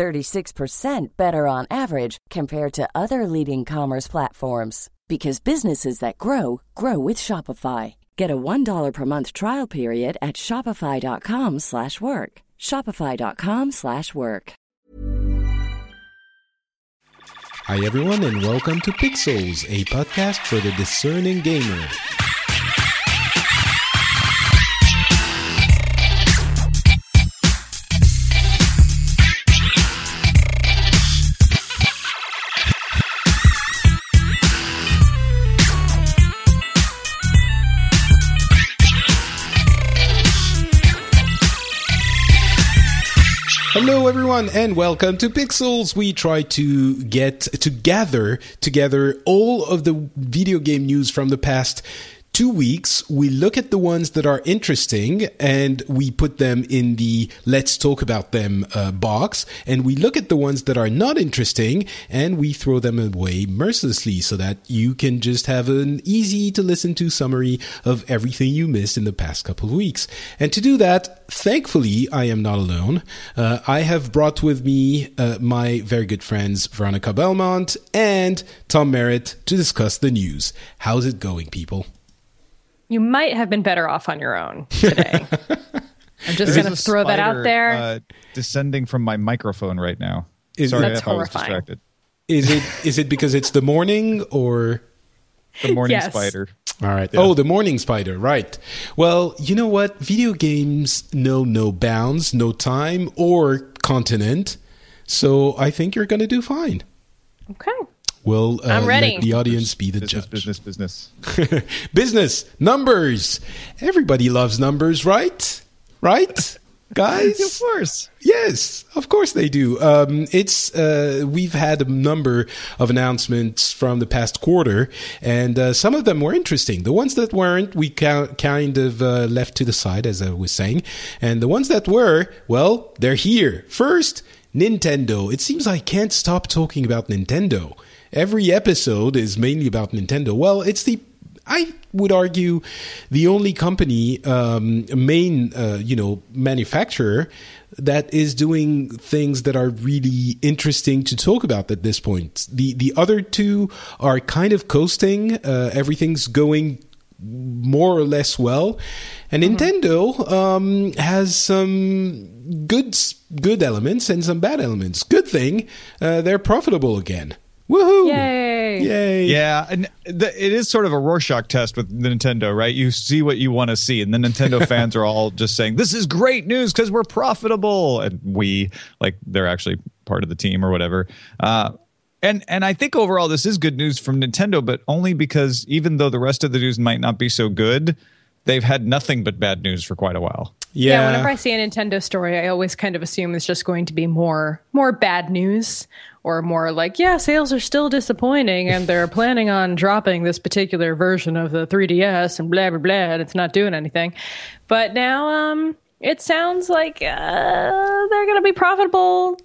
36% better on average compared to other leading commerce platforms because businesses that grow grow with Shopify. Get a $1 per month trial period at shopify.com/work. shopify.com/work. Hi everyone and welcome to Pixels, a podcast for the discerning gamer. Hello, everyone, and welcome to Pixels. We try to get to gather together all of the video game news from the past two weeks, we look at the ones that are interesting and we put them in the let's talk about them uh, box. And we look at the ones that are not interesting and we throw them away mercilessly so that you can just have an easy to listen to summary of everything you missed in the past couple of weeks. And to do that, thankfully, I am not alone. Uh, I have brought with me uh, my very good friends Veronica Belmont and Tom Merritt to discuss the news. How's it going, people? You might have been better off on your own today. I'm just going to throw that out there. Uh, descending from my microphone right now. Is, Sorry, that's horrifying. Is it is it because it's the morning or the morning yes. spider? All right. Yeah. Oh, the morning spider. Right. Well, you know what? Video games know no bounds, no time or continent. So I think you're going to do fine. Okay. We'll uh, let the audience be the business, judge. Business, business, business, numbers. Everybody loves numbers, right? Right, guys. of course. Yes, of course they do. Um, it's uh, we've had a number of announcements from the past quarter, and uh, some of them were interesting. The ones that weren't, we ca- kind of uh, left to the side, as I was saying, and the ones that were, well, they're here. First. Nintendo. It seems I can't stop talking about Nintendo every episode is mainly about Nintendo. Well, it's the I would argue the only company, um, main, uh, you know, manufacturer that is doing things that are really interesting to talk about at this point. The the other two are kind of coasting. Uh, everything's going more or less well, and mm-hmm. Nintendo um, has some good good elements and some bad elements. Good thing uh, they're profitable again. Woohoo! Yay! Yay! Yeah, and the, it is sort of a Rorschach test with Nintendo, right? You see what you want to see, and the Nintendo fans are all just saying, "This is great news because we're profitable," and we like they're actually part of the team or whatever. Uh, and and I think overall this is good news from Nintendo, but only because even though the rest of the news might not be so good, they've had nothing but bad news for quite a while. Yeah. yeah. whenever I see a Nintendo story, I always kind of assume it's just going to be more more bad news or more like, yeah, sales are still disappointing and they're planning on dropping this particular version of the 3DS and blah blah blah and it's not doing anything. But now um it sounds like uh, they're going to be profitable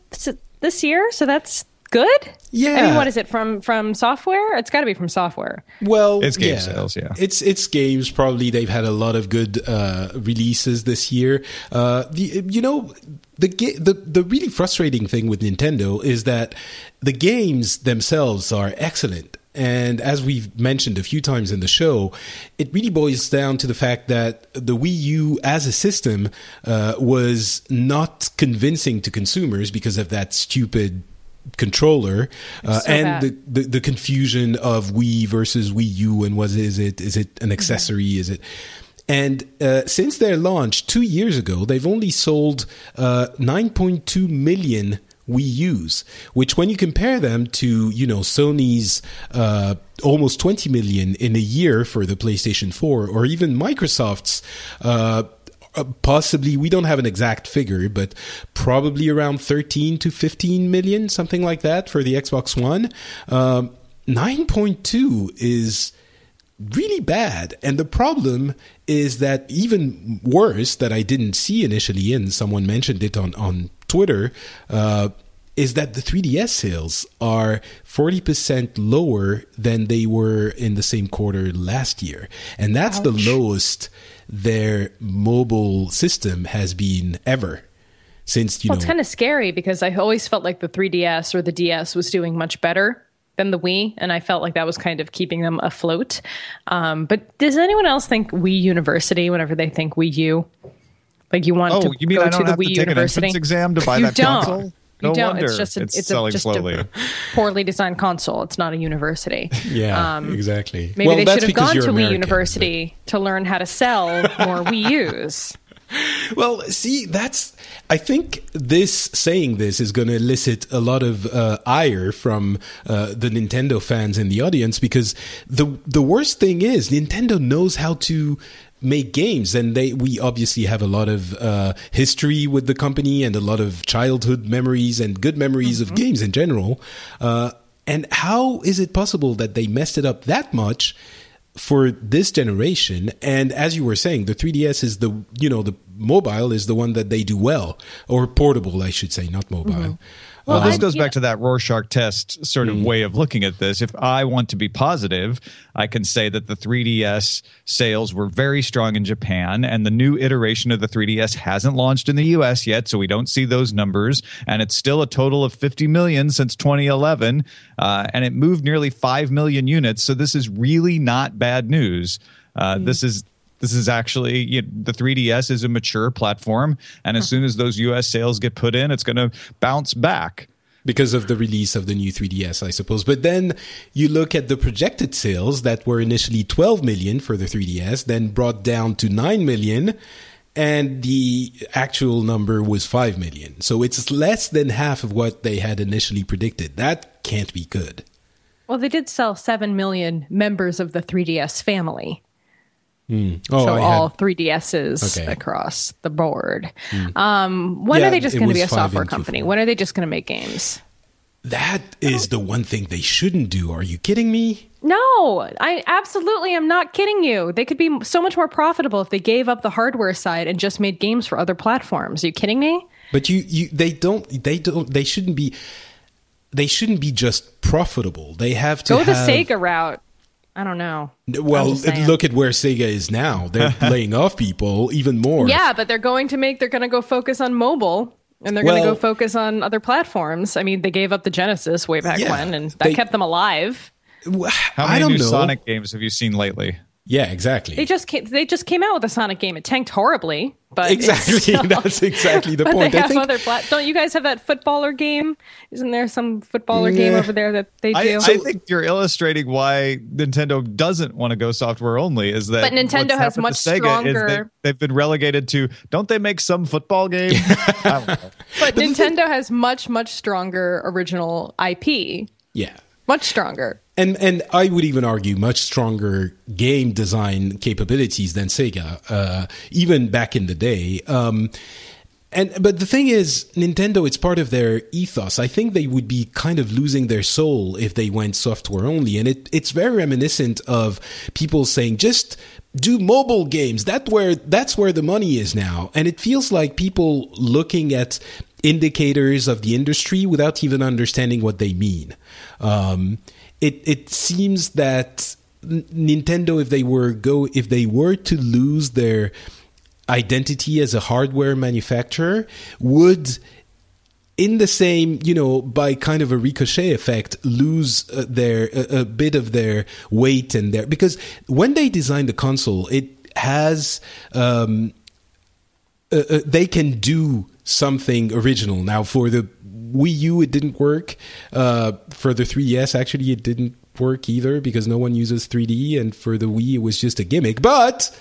this year, so that's good. Yeah. I mean, what is it from from software? It's got to be from software. Well, it's game yeah. sales. Yeah, it's it's games. Probably they've had a lot of good uh, releases this year. Uh, the you know the the the really frustrating thing with Nintendo is that the games themselves are excellent. And as we've mentioned a few times in the show, it really boils down to the fact that the Wii U as a system uh, was not convincing to consumers because of that stupid controller uh, so and the, the, the confusion of Wii versus Wii U and was is it is it an accessory mm-hmm. is it and uh, since their launch two years ago they've only sold uh, 9.2 million Wii U's, which when you compare them to, you know, Sony's uh, almost 20 million in a year for the PlayStation 4, or even Microsoft's uh, uh, possibly we don't have an exact figure but probably around 13 to 15 million something like that for the xbox one. Um, 9.2 is really bad. And the problem is that even worse that I didn't see initially, and someone mentioned it on, on Twitter, uh, is that the 3DS sales are 40% lower than they were in the same quarter last year. And that's Ouch. the lowest their mobile system has been ever since you well, know it's kind of scary because I always felt like the 3DS or the DS was doing much better than the Wii, and I felt like that was kind of keeping them afloat. Um, but does anyone else think Wii University whenever they think Wii U? Like you want oh, to you mean go I don't to the have Wii to take University? an exam to buy you that don't. console? You no don't. wonder it's just a, it's, it's selling a, just slowly. a poorly designed console. It's not a university. Yeah, um, exactly. Maybe well, they should have gone to American, Wii University but... to learn how to sell more Wii U's. Well, see, that's. I think this saying this is going to elicit a lot of uh, ire from uh, the Nintendo fans in the audience because the the worst thing is Nintendo knows how to make games and they we obviously have a lot of uh, history with the company and a lot of childhood memories and good memories mm-hmm. of games in general uh, and how is it possible that they messed it up that much for this generation and as you were saying the 3ds is the you know the mobile is the one that they do well or portable i should say not mobile mm-hmm. Well, this goes back to that Rorschach test sort of mm. way of looking at this. If I want to be positive, I can say that the 3DS sales were very strong in Japan, and the new iteration of the 3DS hasn't launched in the US yet, so we don't see those numbers. And it's still a total of 50 million since 2011, uh, and it moved nearly 5 million units. So this is really not bad news. Uh, mm. This is this is actually you know, the 3DS is a mature platform, and as soon as those US sales get put in, it's going to bounce back because of the release of the new 3DS, I suppose. But then you look at the projected sales that were initially 12 million for the 3DS, then brought down to 9 million, and the actual number was 5 million. So it's less than half of what they had initially predicted. That can't be good. Well, they did sell 7 million members of the 3DS family. Mm. Oh, so I all had... 3DSs okay. across the board. Mm. Um, when yeah, are they just going to be a software company? When are they just going to make games? That is the one thing they shouldn't do. Are you kidding me? No, I absolutely am not kidding you. They could be so much more profitable if they gave up the hardware side and just made games for other platforms. Are you kidding me? But you, you, they don't, they don't, they shouldn't be. They shouldn't be just profitable. They have to go have, the Sega route. I don't know. Well, look at where Sega is now. They're laying off people even more. Yeah, but they're going to make. They're going to go focus on mobile. And they're well, going to go focus on other platforms. I mean, they gave up the Genesis way back yeah, when, and that they, kept them alive. How many new know. Sonic games have you seen lately? Yeah, exactly. They just came, they just came out with a Sonic game. It tanked horribly, but exactly still, that's exactly the but point. They have think, other plat- don't you guys have that footballer game? Isn't there some footballer yeah. game over there that they do? I, I, think you're illustrating why Nintendo doesn't want to go software only. Is that but Nintendo has much Sega stronger. They, have been relegated to. Don't they make some football game? but, but Nintendo has much much stronger original IP. Yeah, much stronger and and I would even argue much stronger game design capabilities than Sega, uh, even back in the day. Um, and but the thing is, Nintendo, it's part of their ethos. I think they would be kind of losing their soul if they went software only, and it it's very reminiscent of people saying just do mobile games. That where that's where the money is now, and it feels like people looking at indicators of the industry without even understanding what they mean. Um, it it seems that Nintendo, if they were go if they were to lose their identity as a hardware manufacturer, would in the same, you know, by kind of a ricochet effect, lose uh, their a, bit of their weight and their because when they designed the console, it has um, uh, uh, they can do something original. Now for the Wii U, it didn't work. Uh, for the 3DS, actually, it didn't work either because no one uses 3D, and for the Wii, it was just a gimmick. But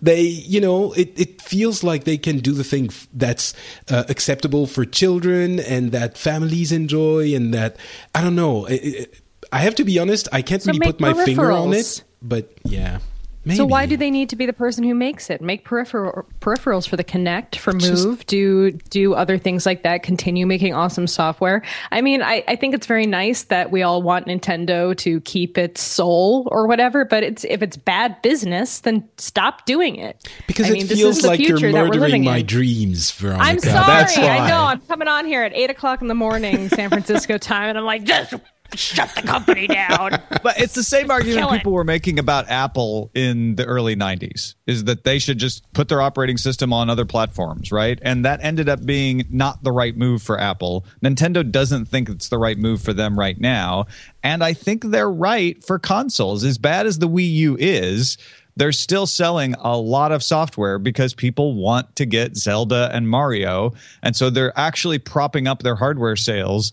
they, you know, it, it feels like they can do the thing that's uh, acceptable for children and that families enjoy, and that I don't know. It, it, I have to be honest, I can't so really put my finger on it, but yeah. Maybe. So why do they need to be the person who makes it? Make peripheral, peripherals for the Kinect, for Move, do do other things like that. Continue making awesome software. I mean, I, I think it's very nice that we all want Nintendo to keep its soul or whatever. But it's if it's bad business, then stop doing it. Because I it mean, this feels is like you're future that we're murdering my in. dreams, Veronica. I'm sorry. That's why. I know. I'm coming on here at eight o'clock in the morning, San Francisco time, and I'm like, just shut the company down. But it's the same argument Kill it. people were making about Apple in the early 90s is that they should just put their operating system on other platforms, right? And that ended up being not the right move for Apple. Nintendo doesn't think it's the right move for them right now. And I think they're right for consoles. As bad as the Wii U is, they're still selling a lot of software because people want to get Zelda and Mario. And so they're actually propping up their hardware sales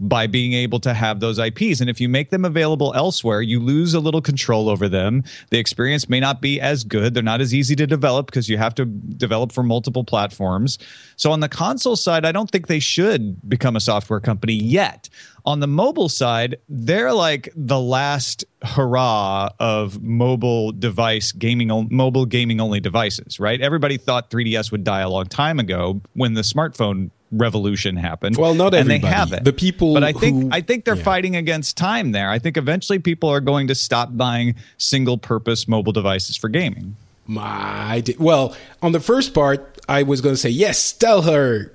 by being able to have those IPs. And if you make them available elsewhere, you lose a little control over them. The experience may not be as good. They're not as easy to develop because you have to develop for multiple platforms. So on the console side, I don't think they should become a software company yet. On the mobile side, they're like the last hurrah of mobile device gaming, mobile gaming only devices, right? Everybody thought 3DS would die a long time ago when the smartphone revolution happened. Well, not and they everybody. haven't. The people but I think who- I think they're yeah. fighting against time there. I think eventually people are going to stop buying single purpose mobile devices for gaming. My well, on the first part, I was going to say yes. Tell her,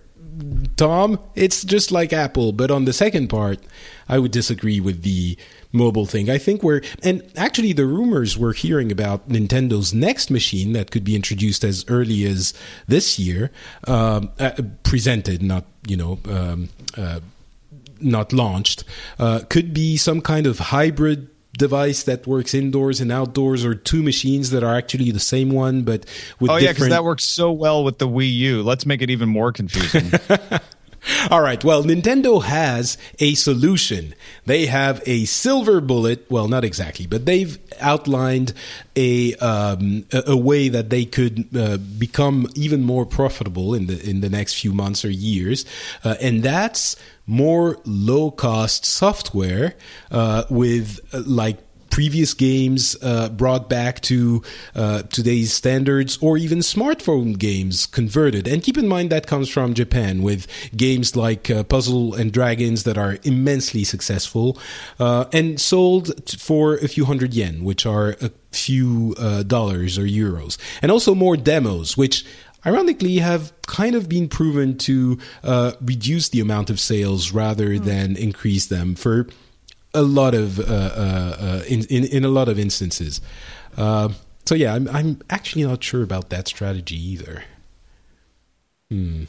Tom. It's just like Apple. But on the second part, I would disagree with the mobile thing. I think we're and actually the rumors we're hearing about Nintendo's next machine that could be introduced as early as this year, um, uh, presented, not you know. Um, uh, not launched uh, could be some kind of hybrid device that works indoors and outdoors or two machines that are actually the same one but with Oh yeah, because that works so well with the Wii U. Let's make it even more confusing. all right well nintendo has a solution they have a silver bullet well not exactly but they've outlined a um, a, a way that they could uh, become even more profitable in the in the next few months or years uh, and that's more low cost software uh, with uh, like previous games uh, brought back to uh, today's standards or even smartphone games converted. And keep in mind that comes from Japan with games like uh, Puzzle and Dragons that are immensely successful uh, and sold for a few hundred yen, which are a few uh, dollars or euros. And also more demos, which ironically have kind of been proven to uh, reduce the amount of sales rather than increase them for a lot of uh, uh, uh, in, in in a lot of instances. Uh, so yeah, I'm I'm actually not sure about that strategy either. Hmm.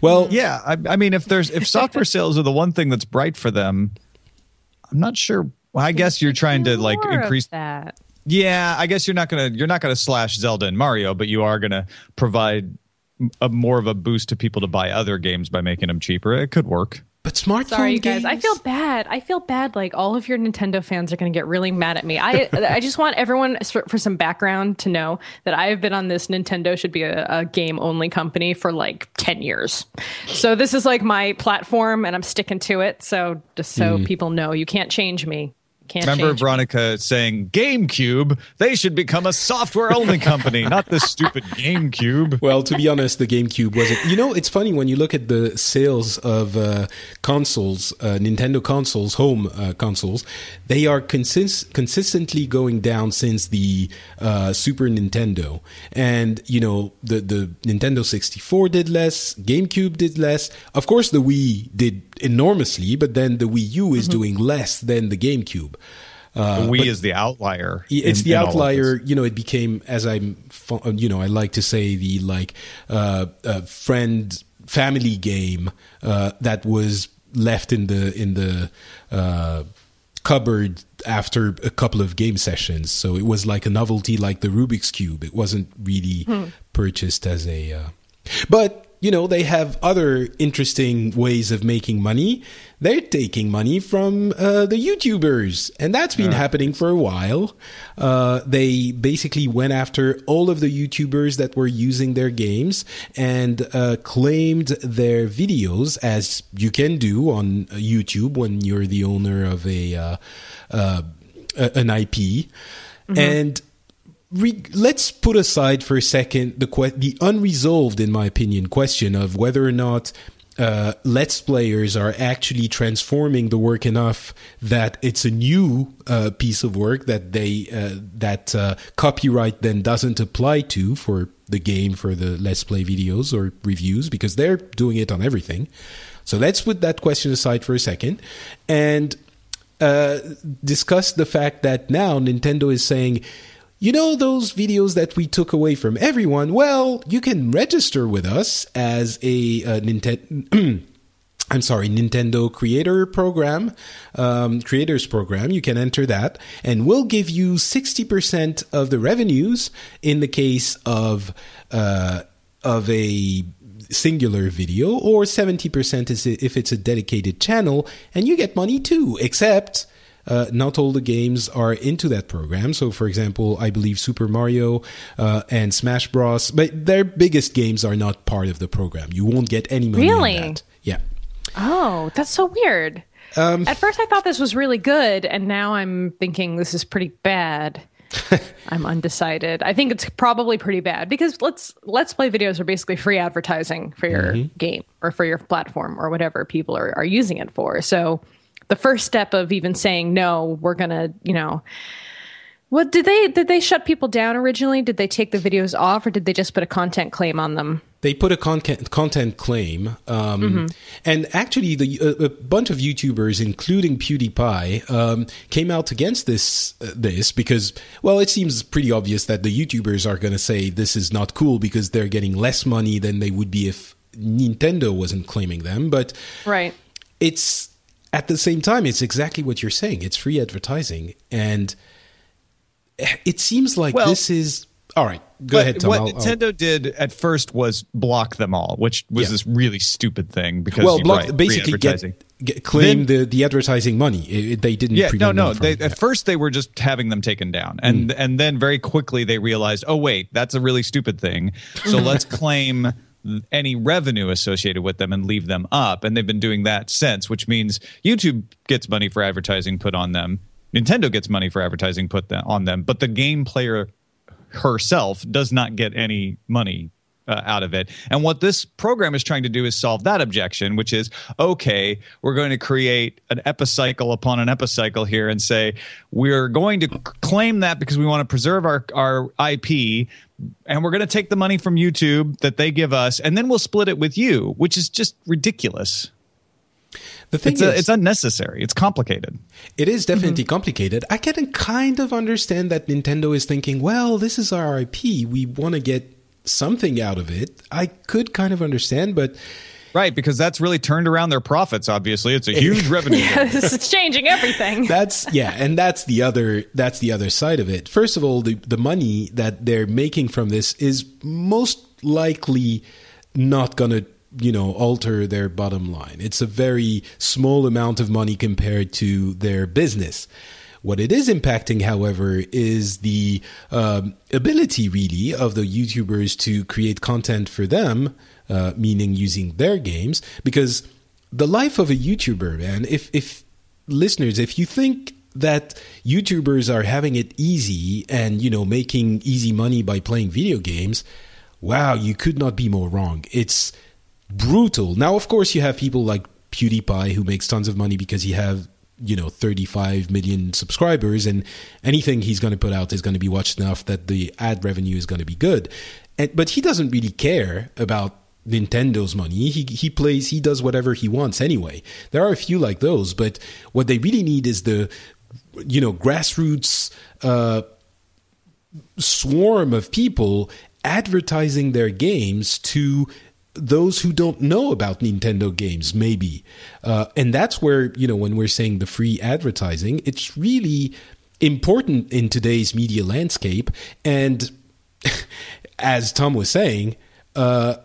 Well, yeah, I, I mean, if there's if software sales are the one thing that's bright for them, I'm not sure. Well, I guess you're trying to like increase that. Yeah, I guess you're not gonna you're not gonna slash Zelda and Mario, but you are gonna provide a more of a boost to people to buy other games by making them cheaper. It could work. but smartphone Sorry, you guys. I feel bad. I feel bad. Like all of your Nintendo fans are going to get really mad at me. I I just want everyone for for some background to know that I have been on this Nintendo should be a, a game only company for like ten years. So this is like my platform, and I'm sticking to it. So just so hmm. people know, you can't change me. Can't Remember change. Veronica saying GameCube, they should become a software only company, not this stupid GameCube. Well, to be honest, the GameCube wasn't. You know, it's funny when you look at the sales of uh, consoles, uh, Nintendo consoles, home uh, consoles, they are consist- consistently going down since the uh, Super Nintendo. And, you know, the, the Nintendo 64 did less, GameCube did less. Of course, the Wii did enormously, but then the Wii U is doing less than the GameCube. Uh, the Wii is the outlier. it's in- the in outlier you know it became as i'm you know i like to say the like uh, uh friend family game uh that was left in the in the uh cupboard after a couple of game sessions so it was like a novelty like the rubik's cube it wasn't really purchased as a uh, but you know they have other interesting ways of making money. They're taking money from uh, the youtubers and that's been happening for a while. Uh, they basically went after all of the youtubers that were using their games and uh, claimed their videos as you can do on youtube when you're the owner of a uh, uh, an ip and re- let's put aside for a second the que- the unresolved, in my opinion, question of whether or not uh, let's players are actually transforming the work enough that it's a new uh, piece of work that they uh, that uh, copyright then doesn't apply to for the game for the let's play videos or reviews because they're doing it on everything. So let's put that question aside for a second and uh, discuss the fact that now Nintendo is saying you know those videos that we took away from everyone? Well, you can register with us as a, a Nintendo. I'm sorry, Nintendo Creator Program, um, Creators Program. You can enter that, and we'll give you 60% of the revenues in the case of uh, of a singular video, or 70% if it's a dedicated channel, and you get money too. Except uh, not all the games are into that program. So, for example, I believe Super Mario uh, and Smash Bros. But their biggest games are not part of the program. You won't get any money. Really? On that. Yeah. Oh, that's so weird. Um, At first, I thought this was really good, and now I'm thinking this is pretty bad. I'm undecided. I think it's probably pretty bad because let's let's play videos are basically free advertising for your mm-hmm. game or for your platform or whatever people are, are using it for. So the first step of even saying no, we're gonna, you know, what did they did they shut people down originally? Did they take the videos off, or did they just put a content claim on them? They put a content content claim, um, mm-hmm. and actually, the a, a, bunch of YouTubers, including PewDiePie, um, came out against this uh, this because, well, it seems pretty obvious that the YouTubers are going to say this is not cool because they're getting less money than they would be if Nintendo wasn't claiming them. But right, it's at the same time, it's exactly what you're saying. It's free advertising, and it seems like well, this is all right. Go ahead. Tom. What I'll, Nintendo I'll, did at first was block them all, which was yeah. this really stupid thing because well, block, right, basically get, get, claim then, the the advertising money. It, they didn't. Yeah, no, no. They, at first, they were just having them taken down, and mm. and then very quickly they realized, oh wait, that's a really stupid thing. So let's claim any revenue associated with them and leave them up. And they've been doing that since, which means YouTube gets money for advertising put on them. Nintendo gets money for advertising put on them, but the game player herself does not get any money uh, out of it. And what this program is trying to do is solve that objection, which is okay, we're going to create an epicycle upon an epicycle here and say we're going to claim that because we want to preserve our, our IP. And we're going to take the money from YouTube that they give us, and then we'll split it with you, which is just ridiculous. The thing it's, is, a, it's unnecessary. It's complicated. It is definitely mm-hmm. complicated. I can kind of understand that Nintendo is thinking, well, this is our IP. We want to get something out of it. I could kind of understand, but Right, because that's really turned around their profits. Obviously, it's a huge revenue. yes, it's changing everything. That's yeah, and that's the other that's the other side of it. First of all, the the money that they're making from this is most likely not going to you know alter their bottom line. It's a very small amount of money compared to their business. What it is impacting, however, is the um, ability really of the YouTubers to create content for them, uh, meaning using their games. Because the life of a YouTuber, man, if if listeners, if you think that YouTubers are having it easy and you know making easy money by playing video games, wow, you could not be more wrong. It's brutal. Now, of course, you have people like PewDiePie who makes tons of money because he have you know 35 million subscribers and anything he's going to put out is going to be watched enough that the ad revenue is going to be good. And, but he doesn't really care about Nintendo's money. He he plays he does whatever he wants anyway. There are a few like those but what they really need is the you know grassroots uh, swarm of people advertising their games to those who don't know about Nintendo games, maybe. Uh, and that's where, you know, when we're saying the free advertising, it's really important in today's media landscape. And as Tom was saying, uh,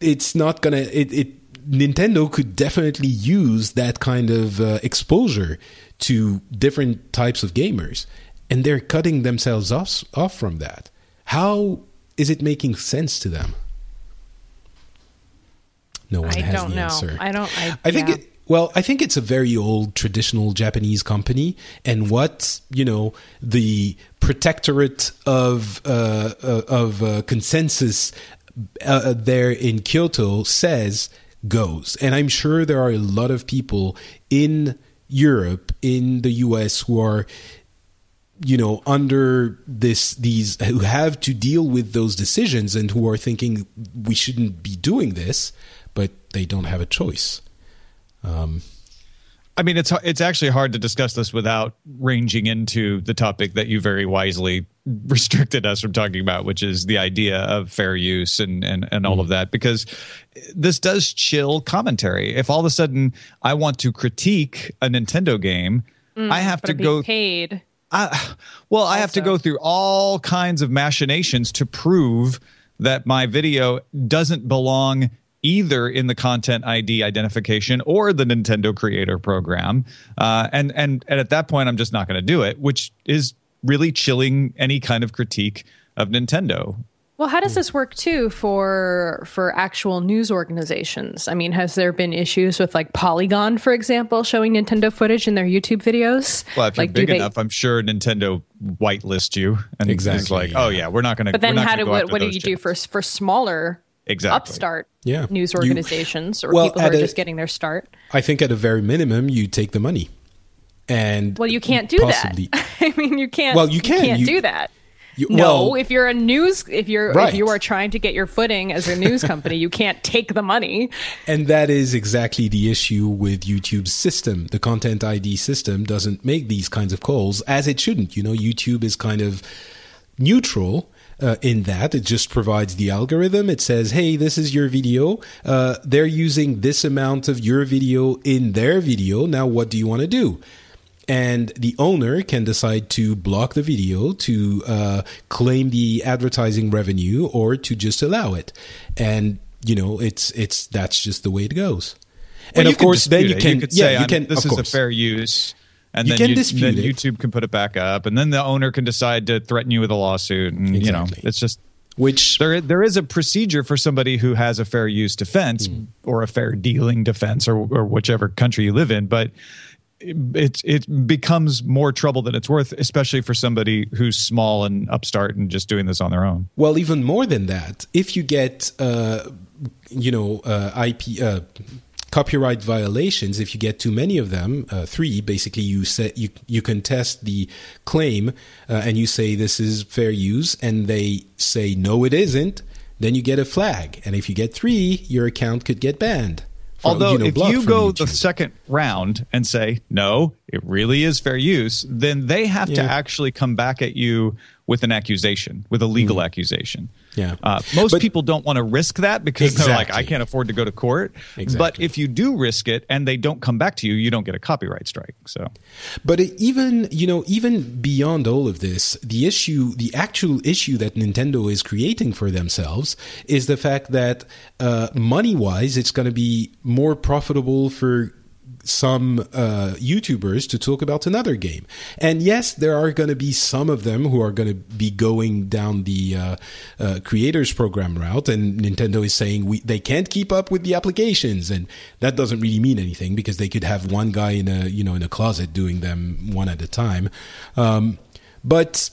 it's not going it, it, Nintendo could definitely use that kind of uh, exposure to different types of gamers. And they're cutting themselves off, off from that. How is it making sense to them? No one I has don't the know. answer. I don't. I, I think yeah. it, Well, I think it's a very old traditional Japanese company, and what you know the protectorate of uh, uh, of uh, consensus uh, there in Kyoto says goes, and I'm sure there are a lot of people in Europe, in the U.S. who are you know under this these who have to deal with those decisions and who are thinking we shouldn't be doing this but they don't have a choice um, I mean, it's it's actually hard to discuss this without ranging into the topic that you very wisely restricted us from talking about, which is the idea of fair use and and, and all mm. of that, because this does chill commentary. If all of a sudden I want to critique a Nintendo game, mm, I have to go paid. I, well, also. I have to go through all kinds of machinations to prove that my video doesn't belong either in the content ID identification or the Nintendo Creator Program. Uh, and and and at that point, I'm just not going to do it, which is really chilling any kind of critique of Nintendo. Well, how does this work too for for actual news organizations? I mean, has there been issues with like Polygon, for example, showing Nintendo footage in their YouTube videos? Well, if like, you're big they, enough, I'm sure Nintendo whitelist you and exactly, is like, oh yeah, we're not going to. But then, how do what, what do you channels. do for for smaller exactly. upstart yeah. news organizations you, or well, people who are a, just getting their start. I think at a very minimum, you take the money. And well, you can't do possibly, that. I mean, you can't. Well, you can. You can't you, do that. You, no, if you're a news, if you're right. if you are trying to get your footing as a news company, you can't take the money. And that is exactly the issue with YouTube's system. The content ID system doesn't make these kinds of calls as it shouldn't. You know, YouTube is kind of neutral uh, in that. It just provides the algorithm. It says, hey, this is your video. Uh, they're using this amount of your video in their video. Now, what do you want to do? And the owner can decide to block the video, to uh, claim the advertising revenue, or to just allow it. And you know, it's it's that's just the way it goes. Well, and of course, then you can you yeah, say, you can. This is course. a fair use and you then, can you, dispute then. YouTube can put it back up, and then the owner can decide to threaten you with a lawsuit. And exactly. you know, it's just which there there is a procedure for somebody who has a fair use defense mm. or a fair dealing defense or or whichever country you live in, but it it becomes more trouble than it's worth, especially for somebody who's small and upstart and just doing this on their own. Well, even more than that, if you get uh, you know uh, IP uh, copyright violations, if you get too many of them, uh, three, basically you set you you contest the claim uh, and you say this is fair use, and they say no, it isn't. Then you get a flag, and if you get three, your account could get banned. From, Although, you know, if you go YouTube. the second round and say no, it really is fair use, then they have yeah. to actually come back at you with an accusation, with a legal mm. accusation. Yeah. Uh, most but, people don't want to risk that because exactly. they're like, I can't afford to go to court. Exactly. But if you do risk it and they don't come back to you, you don't get a copyright strike. So, but even you know, even beyond all of this, the issue, the actual issue that Nintendo is creating for themselves is the fact that uh, money wise, it's going to be more profitable for some uh, YouTubers to talk about another game. And yes, there are going to be some of them who are going to be going down the uh, uh, creators program route, and Nintendo is saying we they can't keep up with the applications, and that doesn't really mean anything because they could have one guy in a you know in a closet doing them one at a time. Um, but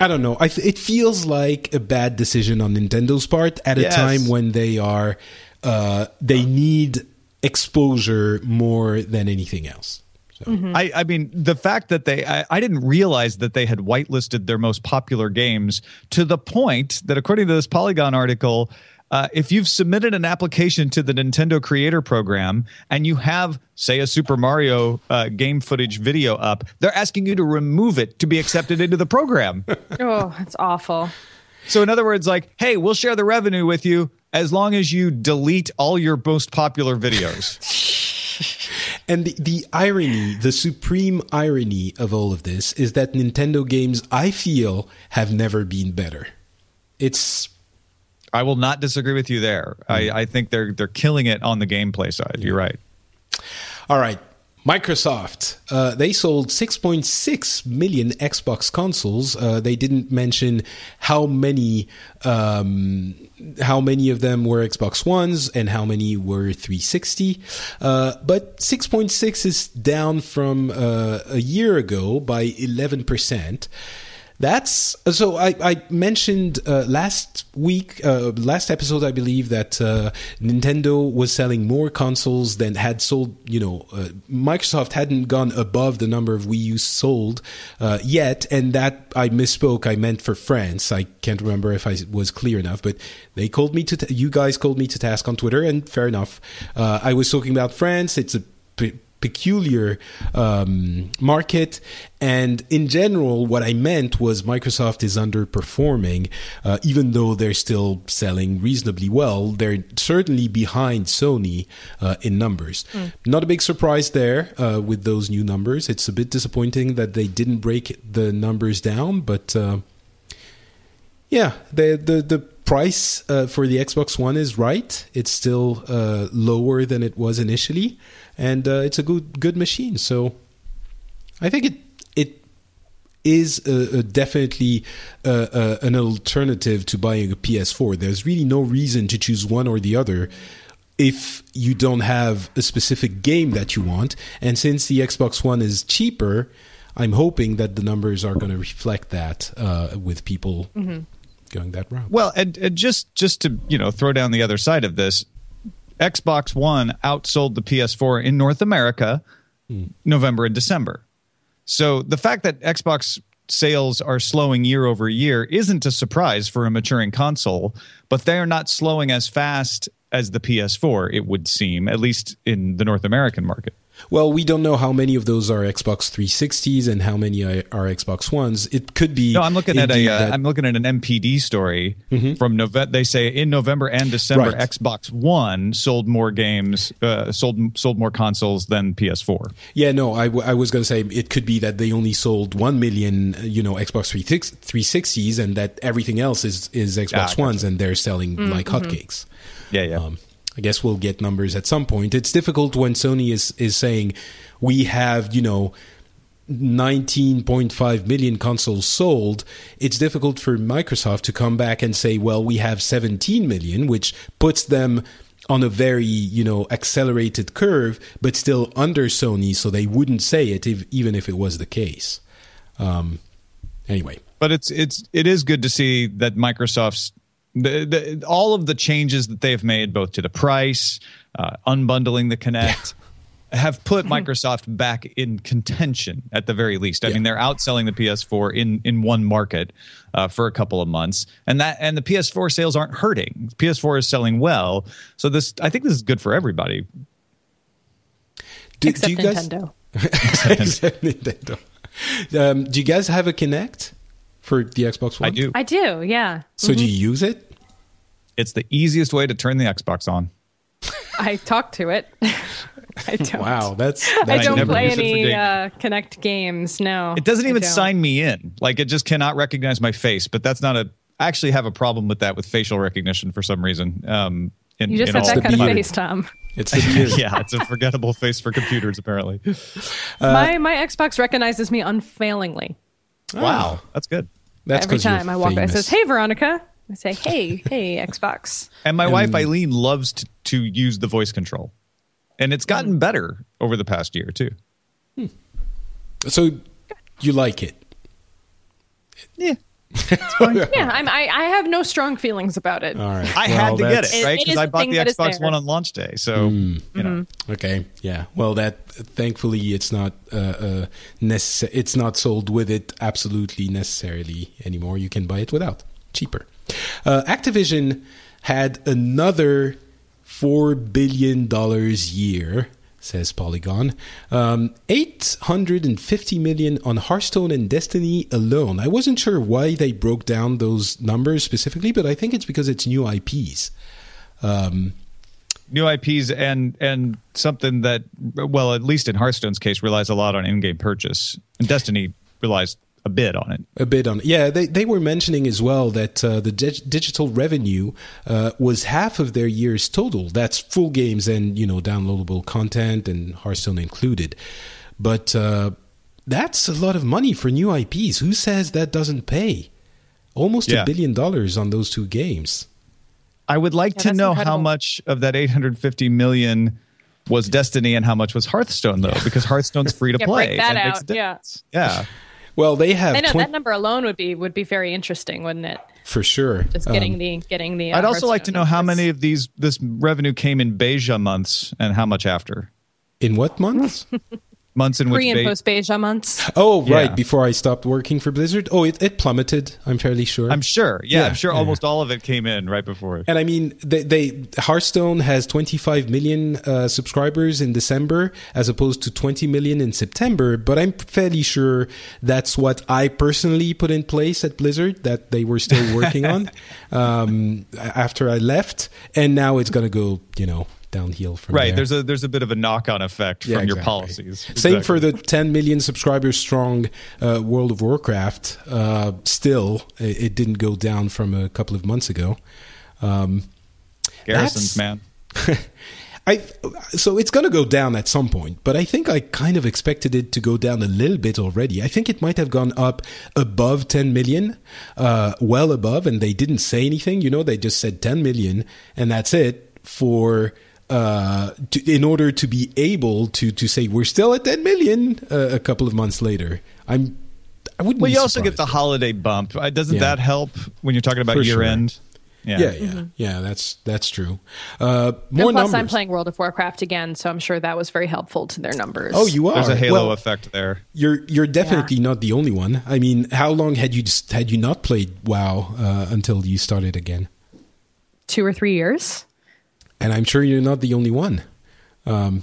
I don't know. I th- it feels like a bad decision on Nintendo's part at yes. a time when they are uh, they need exposure more than anything else. So. Mm-hmm. I, I, mean, the fact that they, I, I, didn't realize that they had whitelisted their most popular games to the point that, according to this Polygon article, uh, if you've submitted an application to the Nintendo Creator Program and you have, say, a Super Mario uh, game footage video up, they're asking you to remove it to be accepted into the program. oh, that's awful. So, in other words, like, hey, we'll share the revenue with you as long as you delete all your most popular videos. and the, the irony, the supreme irony of all of this is that Nintendo games, I feel, have never been better. It's. I will not disagree with you there. I, hmm. I think they're they're killing it on the gameplay side. You're right. All right. Microsoft, uh, they sold 6.6 million Xbox consoles. Uh, they didn't mention how many, um, how many of them were Xbox Ones and how many were 360. Uh, but 6.6 is down from uh, a year ago by 11%. That's so. I, I mentioned uh, last week, uh, last episode, I believe that uh, Nintendo was selling more consoles than had sold. You know, uh, Microsoft hadn't gone above the number of Wii U sold uh, yet, and that I misspoke. I meant for France. I can't remember if I was clear enough, but they called me to. T- you guys called me to task on Twitter, and fair enough. Uh, I was talking about France. It's a peculiar um, market. And in general, what I meant was Microsoft is underperforming, uh, even though they're still selling reasonably well. They're certainly behind Sony uh, in numbers. Mm. Not a big surprise there uh, with those new numbers. It's a bit disappointing that they didn't break the numbers down, but uh, yeah, the the the price uh, for the Xbox One is right. It's still uh, lower than it was initially and uh, it's a good good machine. So I think it it is a, a definitely uh, uh, an alternative to buying a PS4. There's really no reason to choose one or the other if you don't have a specific game that you want. And since the Xbox One is cheaper, I'm hoping that the numbers are going to reflect that uh, with people. Mm-hmm. Going that route. Well, and, and just just to you know throw down the other side of this, Xbox One outsold the PS4 in North America mm. November and December. So the fact that Xbox sales are slowing year over year isn't a surprise for a maturing console, but they are not slowing as fast as the PS4, it would seem, at least in the North American market. Well, we don't know how many of those are Xbox 360s and how many are, Xbox Ones. It could be. No, I'm looking at a. am uh, looking at an NPD story mm-hmm. from November. They say in November and December, right. Xbox One sold more games, uh, sold sold more consoles than PS4. Yeah, no, I, w- I was going to say it could be that they only sold one million, you know, Xbox 360s, and that everything else is is Xbox ah, Ones, and they're selling mm-hmm. like hotcakes. Yeah, yeah. Um, I guess we'll get numbers at some point. It's difficult when Sony is is saying we have, you know, 19.5 million consoles sold, it's difficult for Microsoft to come back and say, well, we have 17 million, which puts them on a very, you know, accelerated curve, but still under Sony, so they wouldn't say it if, even if it was the case. Um, anyway. But it's it's it is good to see that Microsoft's the, the, all of the changes that they've made, both to the price, uh, unbundling the Kinect, yeah. have put Microsoft back in contention at the very least. I yeah. mean, they're outselling the PS4 in in one market uh, for a couple of months, and that and the PS4 sales aren't hurting. PS4 is selling well, so this I think this is good for everybody. Do, Except do you guys, Nintendo. Except Nintendo. Um, do you guys have a Kinect? For the Xbox One? I do. I do. Yeah. So mm-hmm. do you use it? It's the easiest way to turn the Xbox on. I talk to it. I don't. Wow, that's, that's I don't play any uh, Kinect games. No, it doesn't even sign me in. Like it just cannot recognize my face. But that's not a. I actually have a problem with that with facial recognition for some reason. Um, in, you just have that kind of face, Tom. It's the beard. yeah, it's a forgettable face for computers. Apparently, uh, my my Xbox recognizes me unfailingly. Wow, that's good. That's Every time I walk, famous. it says, "Hey, Veronica." I say, "Hey, hey, Xbox." And my wife Eileen loves to, to use the voice control, and it's gotten better over the past year too. Hmm. So, you like it? Yeah. yeah, I'm, I, I have no strong feelings about it. All right. I well, had to get it, right? Because I bought the Xbox One on launch day. So, mm. you know. Mm-hmm. Okay. Yeah. Well, that thankfully it's not uh, uh, necessary. It's not sold with it absolutely necessarily anymore. You can buy it without. Cheaper. Uh, Activision had another $4 billion year says Polygon. Um, 850 million on Hearthstone and Destiny alone. I wasn't sure why they broke down those numbers specifically, but I think it's because it's new IPs. Um, new IPs and and something that, well, at least in Hearthstone's case, relies a lot on in-game purchase, and Destiny relies a bid on it. A bit on it. yeah. They they were mentioning as well that uh, the dig- digital revenue uh, was half of their year's total. That's full games and you know downloadable content and Hearthstone included. But uh, that's a lot of money for new IPs. Who says that doesn't pay? Almost a Yeah. billion dollars on those two games. I would like Yeah, to that's know how much of that 850 million was Destiny and how much was Hearthstone though, because Hearthstone's free to Yeah, play. break that and it makes a out, yeah. yeah. Well, they have I know 20 that number alone would be would be very interesting, wouldn't it? for sure. Just Um, getting the getting the. uh, I'd also like to Hearthstone know how many of these this revenue came in Beja months and how much after in what month? months in which pre and Be- post Beja months. oh, right. Yeah. Before I stopped working for Blizzard. Oh, it, it plummeted. I'm fairly sure. I'm sure. Yeah, Yeah, I'm sure yeah. almost all of it came in right before. And I mean, they, they Hearthstone has 25 million uh, subscribers in December, as opposed to 20 million in September. But I'm fairly sure that's what I personally put in place at Blizzard that they were still working on um, after I left, and now it's going to go, you know, downhill from Right. there. There's a there's a bit of a knock on effect from Yeah, your exactly. policies. Same Exactly. for the 10 million subscribers strong uh, World of Warcraft. Uh, still, it, it didn't go down from a couple of months ago. Um, Garrisons, man. I so it's going to go down at some point, but I think I kind of expected it to go down a little bit already. I think it might have gone up above 10 million, uh, well above, and they didn't say anything. You know, they just said 10 million, and that's it for. Uh, to, in order to be able to to say we're still at 10 million uh, a couple of months later, I'm. I wouldn't. Well, be you also get the surprised. holiday bump. Doesn't Yeah. that help when you're talking about For year sure. end? Yeah, yeah, yeah. That's that's true. Uh, more and plus, numbers. I'm playing World of Warcraft again, so I'm sure that was very helpful to their numbers. Oh, you are. There's a halo Well, effect there. You're you're definitely not the only one. I mean, how long had you just, had you not played WoW uh, until you started again? two or three years. And I'm sure you're not the only one. Um,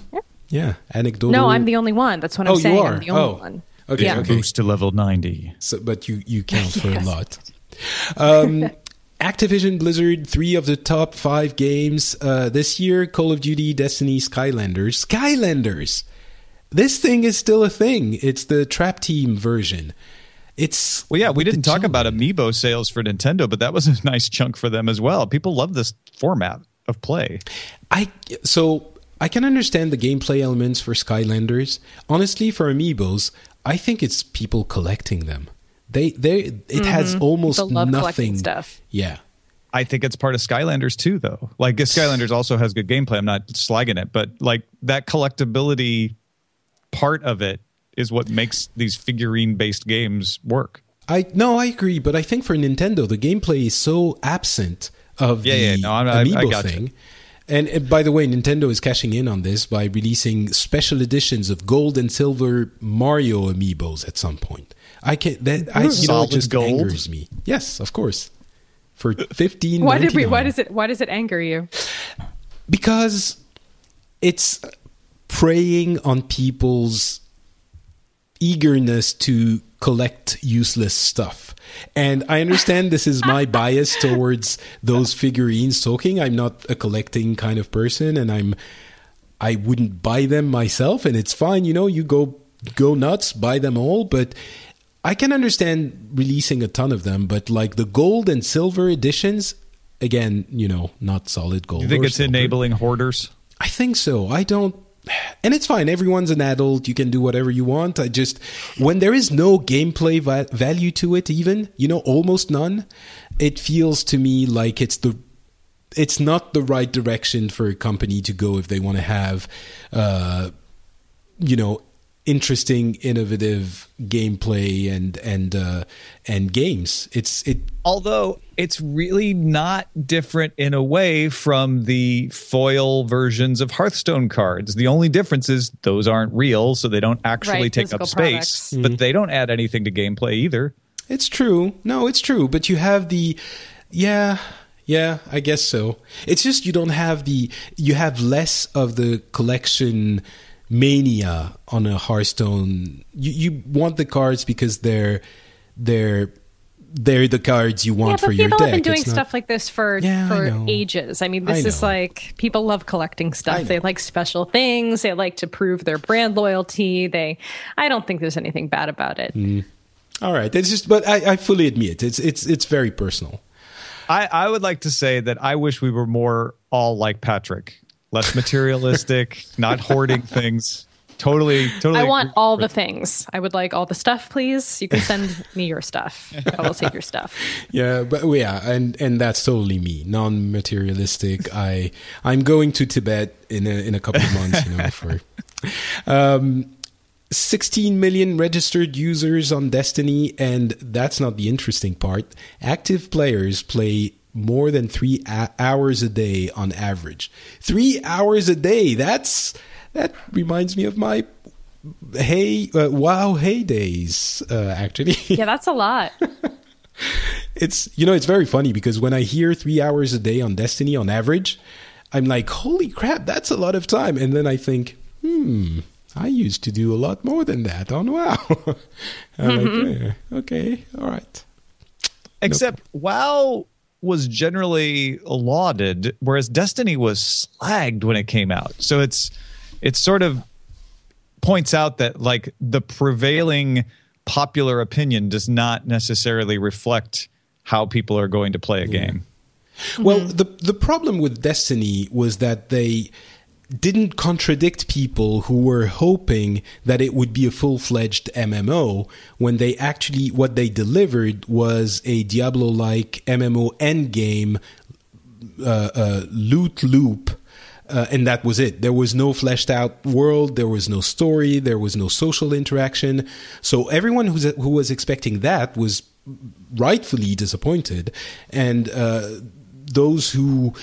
yeah, anecdotal. No, I'm the only one. That's what I'm Oh, saying. you are. I'm the only Oh. one. Okay, Yeah. okay. Boost to level 90. So, but you you count for Yes. a lot. Um, Activision Blizzard, three of the top five games uh, this year: Call of Duty, Destiny, Skylanders. Skylanders. This thing is still a thing. It's the Trap Team version. It's Well, yeah, we didn't talk about amiibo sales for Nintendo, but that was a nice chunk for them as well. People love this format of play. I so I can understand the gameplay elements for Skylanders. Honestly, for amiibos, I think it's people collecting them. They they it mm-hmm. has almost People love collecting nothing stuff. Yeah. I think it's part of Skylanders too, though. Like Skylanders also has good gameplay. I'm not slagging it, but like that collectability part of it is what makes these figurine based games work. I no, I agree, but I think for Nintendo, the gameplay is so absent of Yeah, the yeah, no, I'm- I- I amiibo gotcha. thing. And, uh, by the way, Nintendo is cashing in on this by releasing special editions of gold and silver Mario amiibos at some point. I can that I you know it just gold? angers me. Yes, of course. For fifteen. Why did we? Why does it? Why does it anger you? because it's preying on people's eagerness to collect useless stuff. And I understand this is my bias towards those figurines talking. I'm not a collecting kind of person and I'm I wouldn't buy them myself and it's fine, you know, you go go nuts, buy them all, but I can understand releasing a ton of them, but like the gold and silver editions, again, you know, not solid gold. You think it's silver. enabling hoarders? I think so. I don't. And it's fine. Everyone's an adult. You can do whatever you want. I just, when there is no gameplay va- value to it, even, you know, almost none, it feels to me like it's the, it's not the right direction for a company to go if they want to have, uh, you know, interesting, innovative gameplay and, and, uh, and games. It's, it, Although it's really not different in a way from the foil versions of Hearthstone cards. The only difference is those aren't real, so they don't actually Right, take physical up space, products. but they don't add anything to gameplay either. It's true. No, it's true. But you have the, yeah, yeah, I guess so. It's just you don't have the, you have less of the collection mania on a Hearthstone. You you want the cards because they're they're they're the cards you want but for your people deck. have been doing not- stuff like this for Yeah, for know. ages. I mean, I this is like people love collecting stuff. They like special things. They like to prove their brand loyalty. They, I don't think there's anything bad about it. Mm. All right, it's just, but I, I fully admit it's it's it's very personal. I, I would like to say that I wish we were more all like Patrick, less materialistic, not hoarding things. Totally, totally. I want all the things. I would like all the stuff, please. You can send me your stuff. I will take your stuff. Yeah, but yeah, and and that's totally me, non-materialistic. I I'm going to Tibet in a in a couple of months, you know, for um 16 million registered users on Destiny, and that's not the interesting part. Active players play more than three a- hours a day on average. Three hours a day. That's that reminds me of my hey uh, wow heydays. Uh, actually, Yeah, that's a lot. it's you know it's very funny because when I hear three hours a day on Destiny on average, I'm like, holy crap, that's a lot of time, and then I think, hmm. I used to do a lot more than that on WoW. I'm like, yeah, okay, all right. Except WoW was generally lauded, whereas Destiny was slagged when it came out. So it's it sort of points out that like the prevailing popular opinion does not necessarily reflect how people are going to play a game. Well, mm-hmm. the the problem with Destiny was that they didn't contradict people who were hoping that it would be a full-fledged MMO when they actually what they delivered was a Diablo-like MMO endgame uh, uh, loot loop. Uh, and that was it. There was no fleshed out world. There was no story. There was no social interaction. So everyone who's, who was expecting that was rightfully disappointed. And uh, those who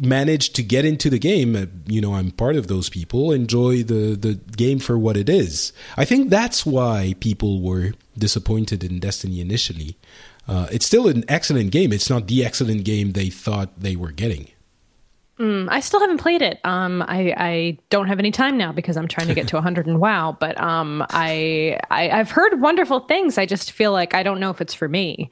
managed to get into the game, uh, you know, I'm part of those people, enjoy the, the game for what it is. I think that's why people were disappointed in Destiny initially. Uh, it's still an excellent game. It's not the excellent game they thought they were getting. Mm, I still haven't played it. Um, I, I don't have any time now because I'm trying to get to 100 and WoW. But um, I, I I've heard wonderful things. I just feel like I don't know if it's for me.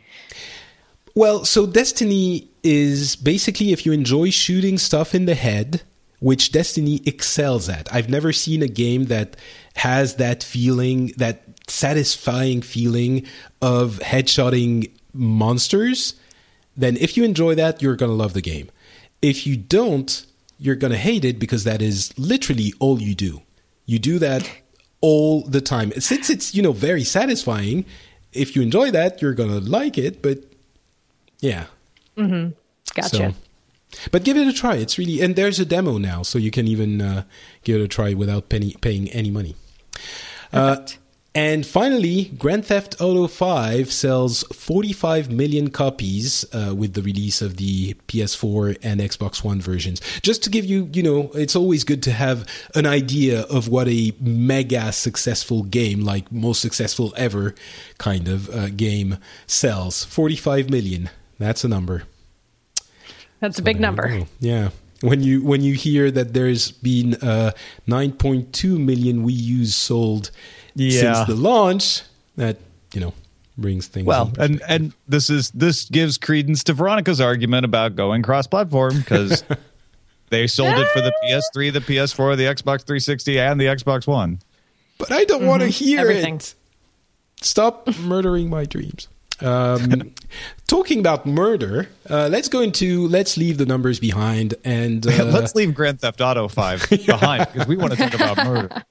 Well, so Destiny is basically if you enjoy shooting stuff in the head, which Destiny excels at. I've never seen a game that has that feeling, that satisfying feeling of headshotting monsters. Then if you enjoy that, you're going to love the game. If you don't, you're going to hate it because that is literally all you do. You do that all the time. Since it's, you know, very satisfying, if you enjoy that, you're going to like it, but yeah. Mm-hmm. Gotcha. So, but give it a try. It's really and there's a demo now, so you can even uh, give it a try without penny, paying any money. Uh, and finally, Grand Theft Auto 5 sells 45 million copies uh, with the release of the PS4 and Xbox One versions. Just to give you, you know, it's always good to have an idea of what a mega successful game, like most successful ever kind of uh, game, sells. 45 million. That's a number. That's a big number. Yeah. When you when you hear that there's been uh, 9.2 million Wii U's sold Yeah. since the launch, that you know brings things. Well, and and this is this gives credence to Veronica's argument about going cross-platform because they sold it for the PS3, the PS4, the Xbox 360, and the Xbox One. but I don't want to hear Everything. it. Stop murdering my dreams. Um, talking about murder, uh, let's go into let's leave the numbers behind and uh, Let's leave Grand Theft Auto 5 behind because we want to talk about murder.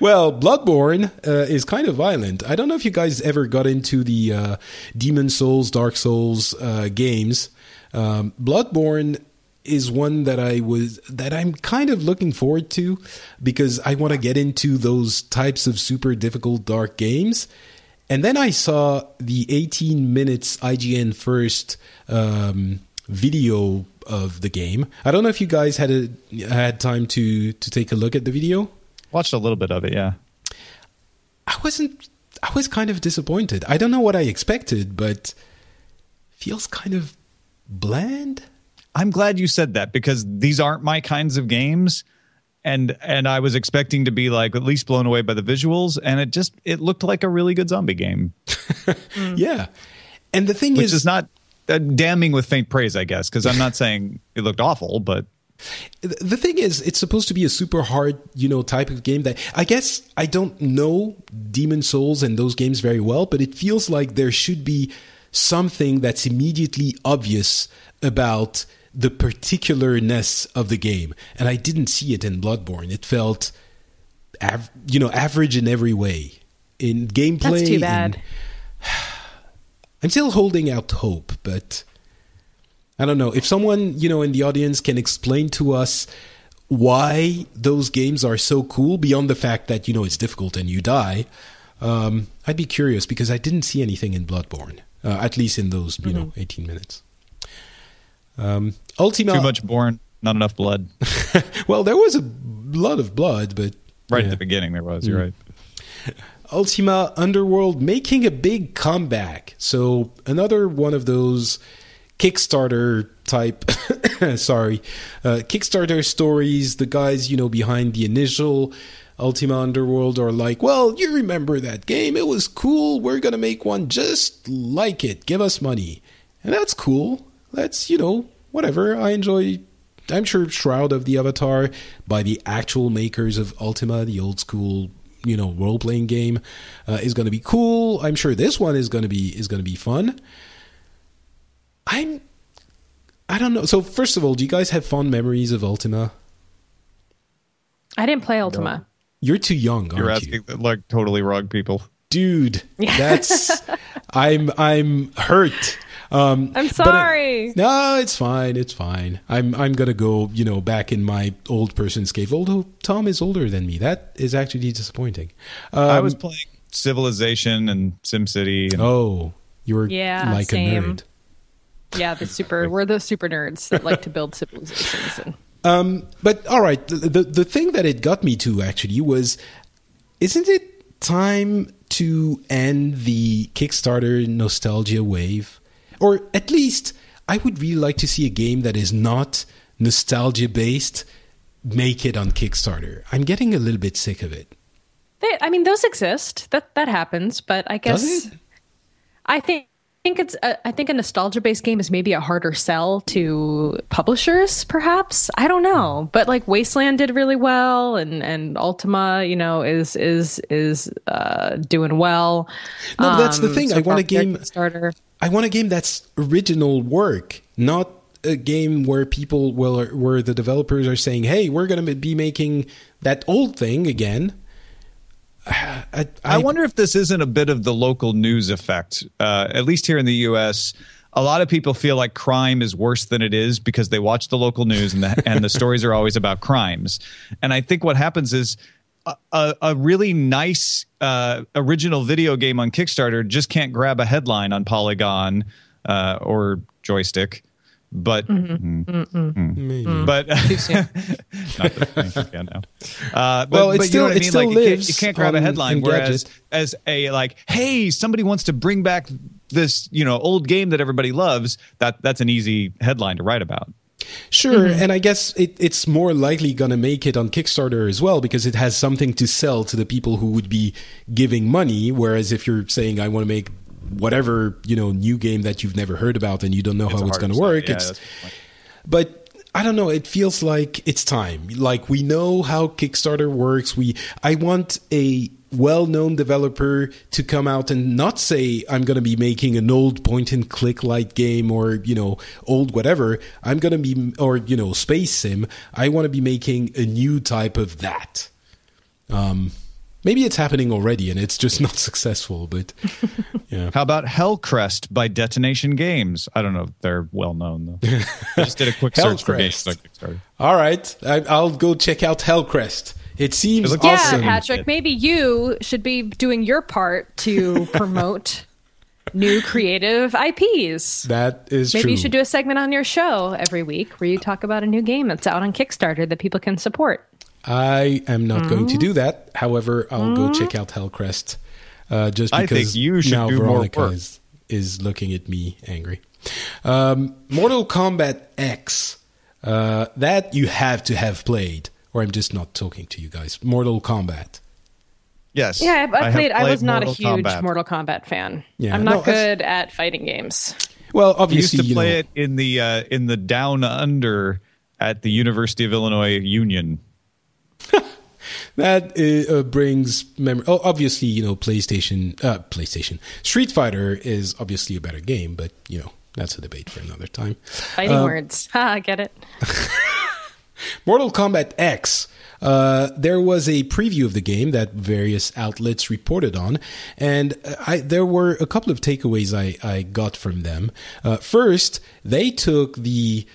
Well, Bloodborne uh, is kind of violent. I don't know if you guys ever got into the uh, Demon Souls, Dark Souls uh, games. Um, Bloodborne is one that I was that I'm kind of looking forward to because I want to get into those types of super difficult dark games. And then I saw the 18 minutes IGN first um, video of the game. I don't know if you guys had a, had time to to take a look at the video. Watched a little bit of it, yeah. I wasn't. I was kind of disappointed. I don't know what I expected, but feels kind of bland. I'm glad you said that because these aren't my kinds of games. And and I was expecting to be like at least blown away by the visuals, and it just it looked like a really good zombie game, Yeah, and the thing which is, is not uh, damning with faint praise, I guess, because I'm not saying it looked awful, but the thing is it's supposed to be a super hard you know type of game that i guess i don't know demon souls and those games very well but it feels like there should be something that's immediately obvious about the particularness of the game and i didn't see it in bloodborne it felt av- you know average in every way in gameplay That's too bad. in- i'm still holding out hope but I don't know if someone you know in the audience can explain to us why those games are so cool beyond the fact that you know it's difficult and you die. Um, I'd be curious because I didn't see anything in Bloodborne, uh, at least in those you know 18 minutes. Um, Ultima, Too much born, not enough blood. well, there was a lot of blood, but Right yeah. at the beginning, there was. You're right. Ultima Underworld making a big comeback. So another one of those Kickstarter type, sorry, uh, Kickstarter stories. The guys, you know, behind the initial Ultima Underworld are like, well, you remember that game? It was cool. We're gonna make one just like it. Give us money, and that's cool. That's you know whatever. I enjoy. I'm sure Shroud of the Avatar by the actual makers of Ultima, the old school you know role playing game, uh, is going to be cool. I'm sure this one is going to be is going to be fun. I'm I don't know. So first of all, do you guys have fond memories of Ultima? I didn't play Ultima. You're too young, aren't You're you? asking like totally wrong people. Dude, that's I'm I'm hurt. Um I'm but, uh, sorry. no, it's fine. It's fine. I'm I'm gonna go, you know, back in my old person's cave. Although Tom is older than me, that is actually disappointing. Um, I was playing Civilization and SimCity. And oh, you were Yeah, like same. a nerd. yeah, the super. We're the super nerds that like to build civilizations. And Um, but all right, the, the the thing that it got me to actually was, isn't it time to end the Kickstarter nostalgia wave, or at least I would really like to see a game that is not nostalgia based make it on Kickstarter. I'm getting a little bit sick of it. they, I mean, those exist. That that happens. But I guess? I think. I think it's a, I think a nostalgia based game is maybe a harder sell to publishers perhaps I don't know but like Wasteland did really well and and Ultima you know is is is uh doing well No, that's the Um, thing. so I want a far with their game- Kickstarter I want a game that's original work, not a game where people will where the developers are saying, "Hey, we're going to be making that old thing again." I, I, I wonder if this isn't a bit of the local news effect. Uh, at least here in the U.S., a lot of people feel like crime is worse than it is because they watch the local news and the, and the stories are always about crimes. And I think what happens is a, a, a really nice uh, original video game on Kickstarter just can't grab a headline on Polygon uh, or Joystiq. But mm-hmm. Mm-hmm. Mm-hmm. Maybe. but not that. Uh, but, Well, it but still- you know what I it mean? still like, you can't- lives You can't, grab a headline. Whereas, Engadget. as a like, hey, somebody wants to bring back this, you know, old game that everybody loves. That that's an easy headline to write about. Sure, and I guess it, it's more likely going to make it on Kickstarter as well because it has something to sell to the people who would be giving money. Whereas if you're saying I want to make whatever you know new game that you've never heard about and you don't know how it's going to work, Yeah, it's that's a good point. but I don't know. It feels like it's time. Like we know how Kickstarter works. We I want a well-known developer to come out and not say I'm going to be making an old point-and-click light game or you know old whatever. I'm going to be or you know space sim. I want to be making a new type of that. Um, maybe it's happening already and it's just not successful. But yeah. How about Hellcrest by Detonation Games? I don't know if they're well known though. I just did a quick search for games on Kickstarter. All right, I, I'll go check out Hellcrest. It seems It looks yeah awesome. Patrick maybe you should be doing your part to promote new creative IPs That is Maybe true. you should do a segment on your show every week where you talk about a new game that's out on Kickstarter that people can support. I am not going to Mm-hmm. do that. However, I'll go check out Hellcrest. Uh, just because you should now do Veronica is, is looking at me angry. Um, Mortal Kombat X. Uh, that you have to have played, or I'm just not talking to you guys. Mortal Kombat. Yes. Yeah, I, I have played. I was not a huge Kombat. Mortal Kombat fan. Yeah, I'm not that's- good at fighting games. Well, I used obviously, to you play know, it in the uh, in the down under at the University of Illinois Union. that uh, brings memory. Oh, obviously, you know, PlayStation, uh, PlayStation, Street Fighter is obviously a better game, but you know, that's a debate for another time. Fighting um, words, ha, get it. Mortal Kombat X. Uh, there was a preview of the game that various outlets reported on, and I, there were a couple of takeaways I, I got from them. Uh, first, they took the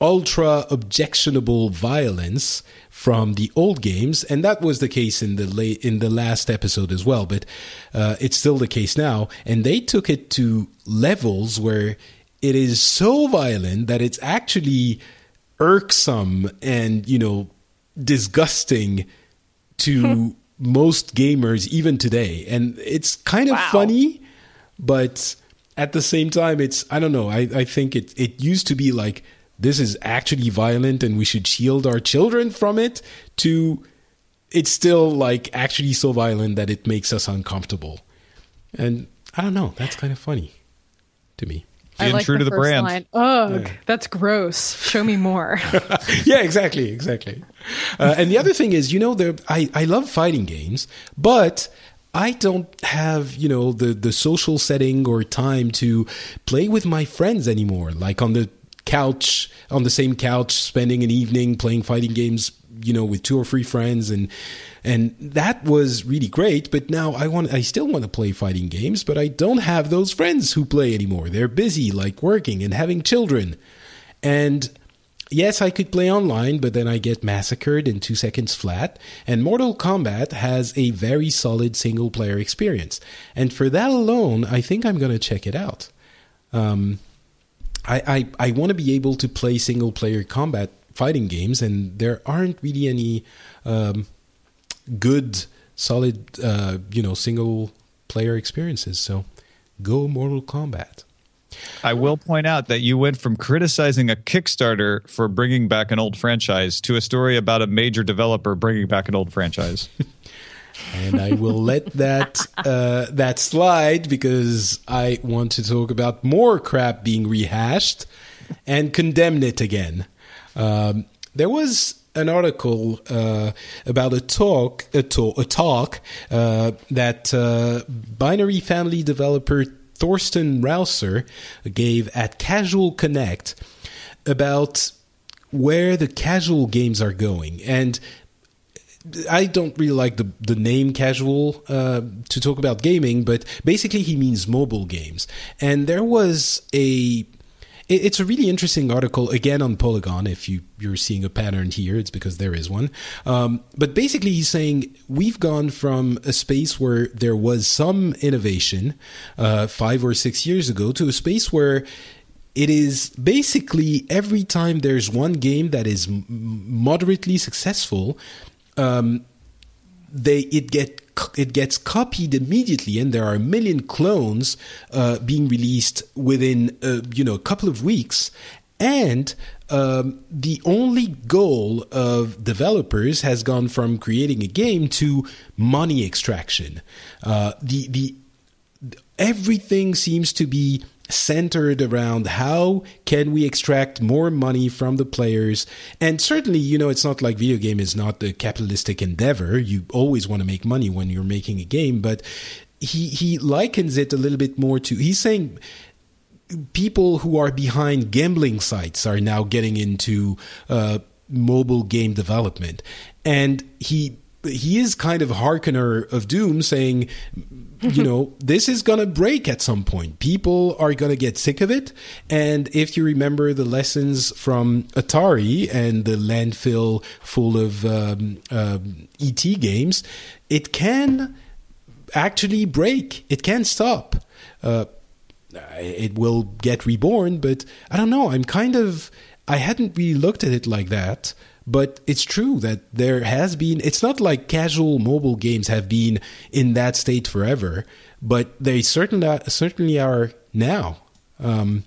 ultra objectionable violence from the old games, and that was the case in the late in the last episode as well. But uh, it's still the case now, and they took it to levels where it is so violent that it's actually irksome and you know disgusting to most gamers even today, and it's kind of wow. funny, but at the same time, it's I don't know. I I think it it used to be like this is actually violent and we should shield our children from it to it's still like actually so violent that it makes us uncomfortable. And I don't know, that's kind of funny to me. Being like true to the brand. Line. Ugh, yeah. that's gross. Show me more. yeah, exactly, exactly. Uh, and the other thing is, you know, there I I love fighting games, but I don't have, you know, the the social setting or time to play with my friends anymore. Like on the couch on the same couch spending an evening playing fighting games you know with two or three friends and and that was really great but now i want i still want to play fighting games but i don't have those friends who play anymore. They're busy like working and having children. And yes i could play online but then i get massacred in 2 seconds flat and mortal kombat has a very solid single player experience. And for that alone i think i'm going to check it out. Um, I, I, I want to be able to play single player combat fighting games, and there aren't really any um, good, solid, uh, you know, single player experiences. So go Mortal Kombat. I will point out that you went from criticizing a Kickstarter for bringing back an old franchise to a story about a major developer bringing back an old franchise. and I will let that uh, that slide because I want to talk about more crap being rehashed and condemn it again. Um, there was an article uh, about a talk a, to- a talk uh, that uh, binary family developer Thorsten Rauser gave at Casual Connect about where the casual games are going and I don't really like the the name casual uh, to talk about gaming, but basically he means mobile games. And there was a it's a really interesting article again on Polygon. If you you're seeing a pattern here, it's because there is one. Um, but basically, he's saying we've gone from a space where there was some innovation uh, five or six years ago to a space where it is basically every time there's one game that is moderately successful, um, they it get it gets copied immediately, and there are a million clones uh, being released within uh, you know a couple of weeks. And um, the only goal of developers has gone from creating a game to money extraction. Uh, the the everything seems to be centered around how can we extract more money from the players. And certainly you know it's not like video game is not a capitalistic endeavor. You always want to make money when you're making a game but he he likens it a little bit more to he's saying people who are behind gambling sites are now getting into uh, mobile game development. And he he is kind of harkener of doom saying you know, this is going to break at some point. People are going to get sick of it. And if you remember the lessons from Atari and the landfill full of um, um, ET games, it can actually break, it can stop. Uh, it will get reborn, but I don't know. I'm kind of, I hadn't really looked at it like that. But it's true that there has been, it's not like casual mobile games have been in that state forever, but they certainly, certainly are now. Um,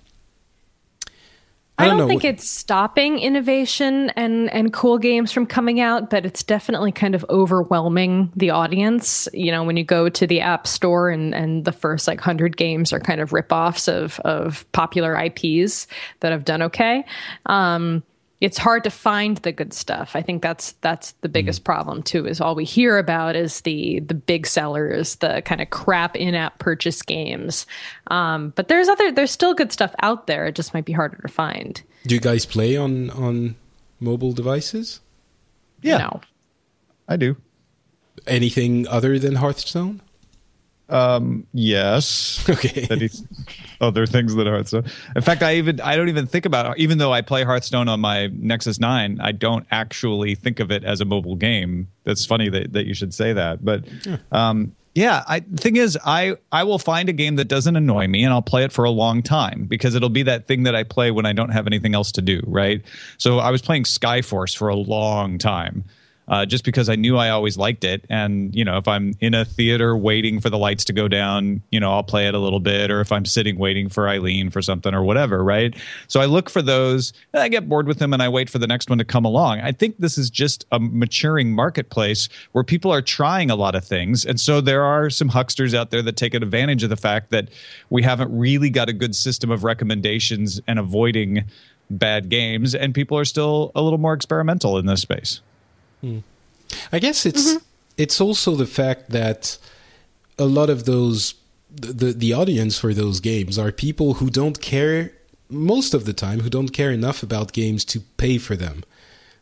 I don't, I don't think it's stopping innovation and and cool games from coming out, but it's definitely kind of overwhelming the audience. You know, when you go to the app store and and the first like hundred games are kind of ripoffs of of popular IPs that have done okay. Um, it's hard to find the good stuff. I think that's that's the biggest mm. problem too. Is all we hear about is the the big sellers, the kind of crap in-app purchase games. Um, but there's other there's still good stuff out there. It just might be harder to find. Do you guys play on on mobile devices? Yeah, no. I do. Anything other than Hearthstone? Um, yes. Okay. That he's, other things that Hearthstone. In fact, I even I don't even think about it. Even though I play Hearthstone on my Nexus Nine, I don't actually think of it as a mobile game. That's funny that, that you should say that. But yeah. um, yeah, I, the thing is, I I will find a game that doesn't annoy me, and I'll play it for a long time because it'll be that thing that I play when I don't have anything else to do. Right. So I was playing Skyforce for a long time uh, just because I knew I always liked it. And, you know, if I'm in a theater waiting for the lights to go down, you know, I'll play it a little bit. Or if I'm sitting waiting for Eileen for something or whatever, right? So I look for those, and I get bored with them and I wait for the next one to come along. I think this is just a maturing marketplace where people are trying a lot of things. And so there are some hucksters out there that take advantage of the fact that we haven't really got a good system of recommendations and avoiding bad games. And people are still a little more experimental in this space. Hmm. I guess it's mm-hmm. it's also the fact that a lot of those the the audience for those games are people who don't care most of the time who don't care enough about games to pay for them.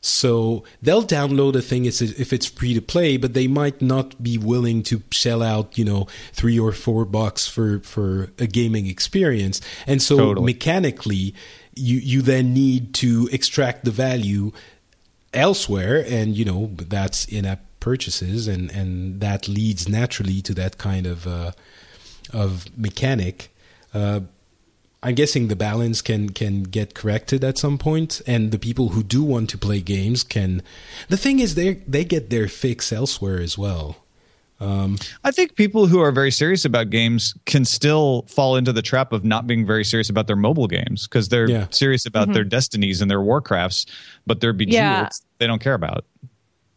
So they'll download a thing if it's free to play, but they might not be willing to shell out, you know, three or four bucks for for a gaming experience. And so totally. mechanically, you you then need to extract the value elsewhere, and you know that's in-app purchases, and and that leads naturally to that kind of uh, of mechanic. Uh, I'm guessing the balance can can get corrected at some point, and the people who do want to play games can. The thing is, they they get their fix elsewhere as well. Um, I think people who are very serious about games can still fall into the trap of not being very serious about their mobile games because they're yeah. serious about mm-hmm. their destinies and their Warcrafts, but their Bejeweled yeah. they don't care about.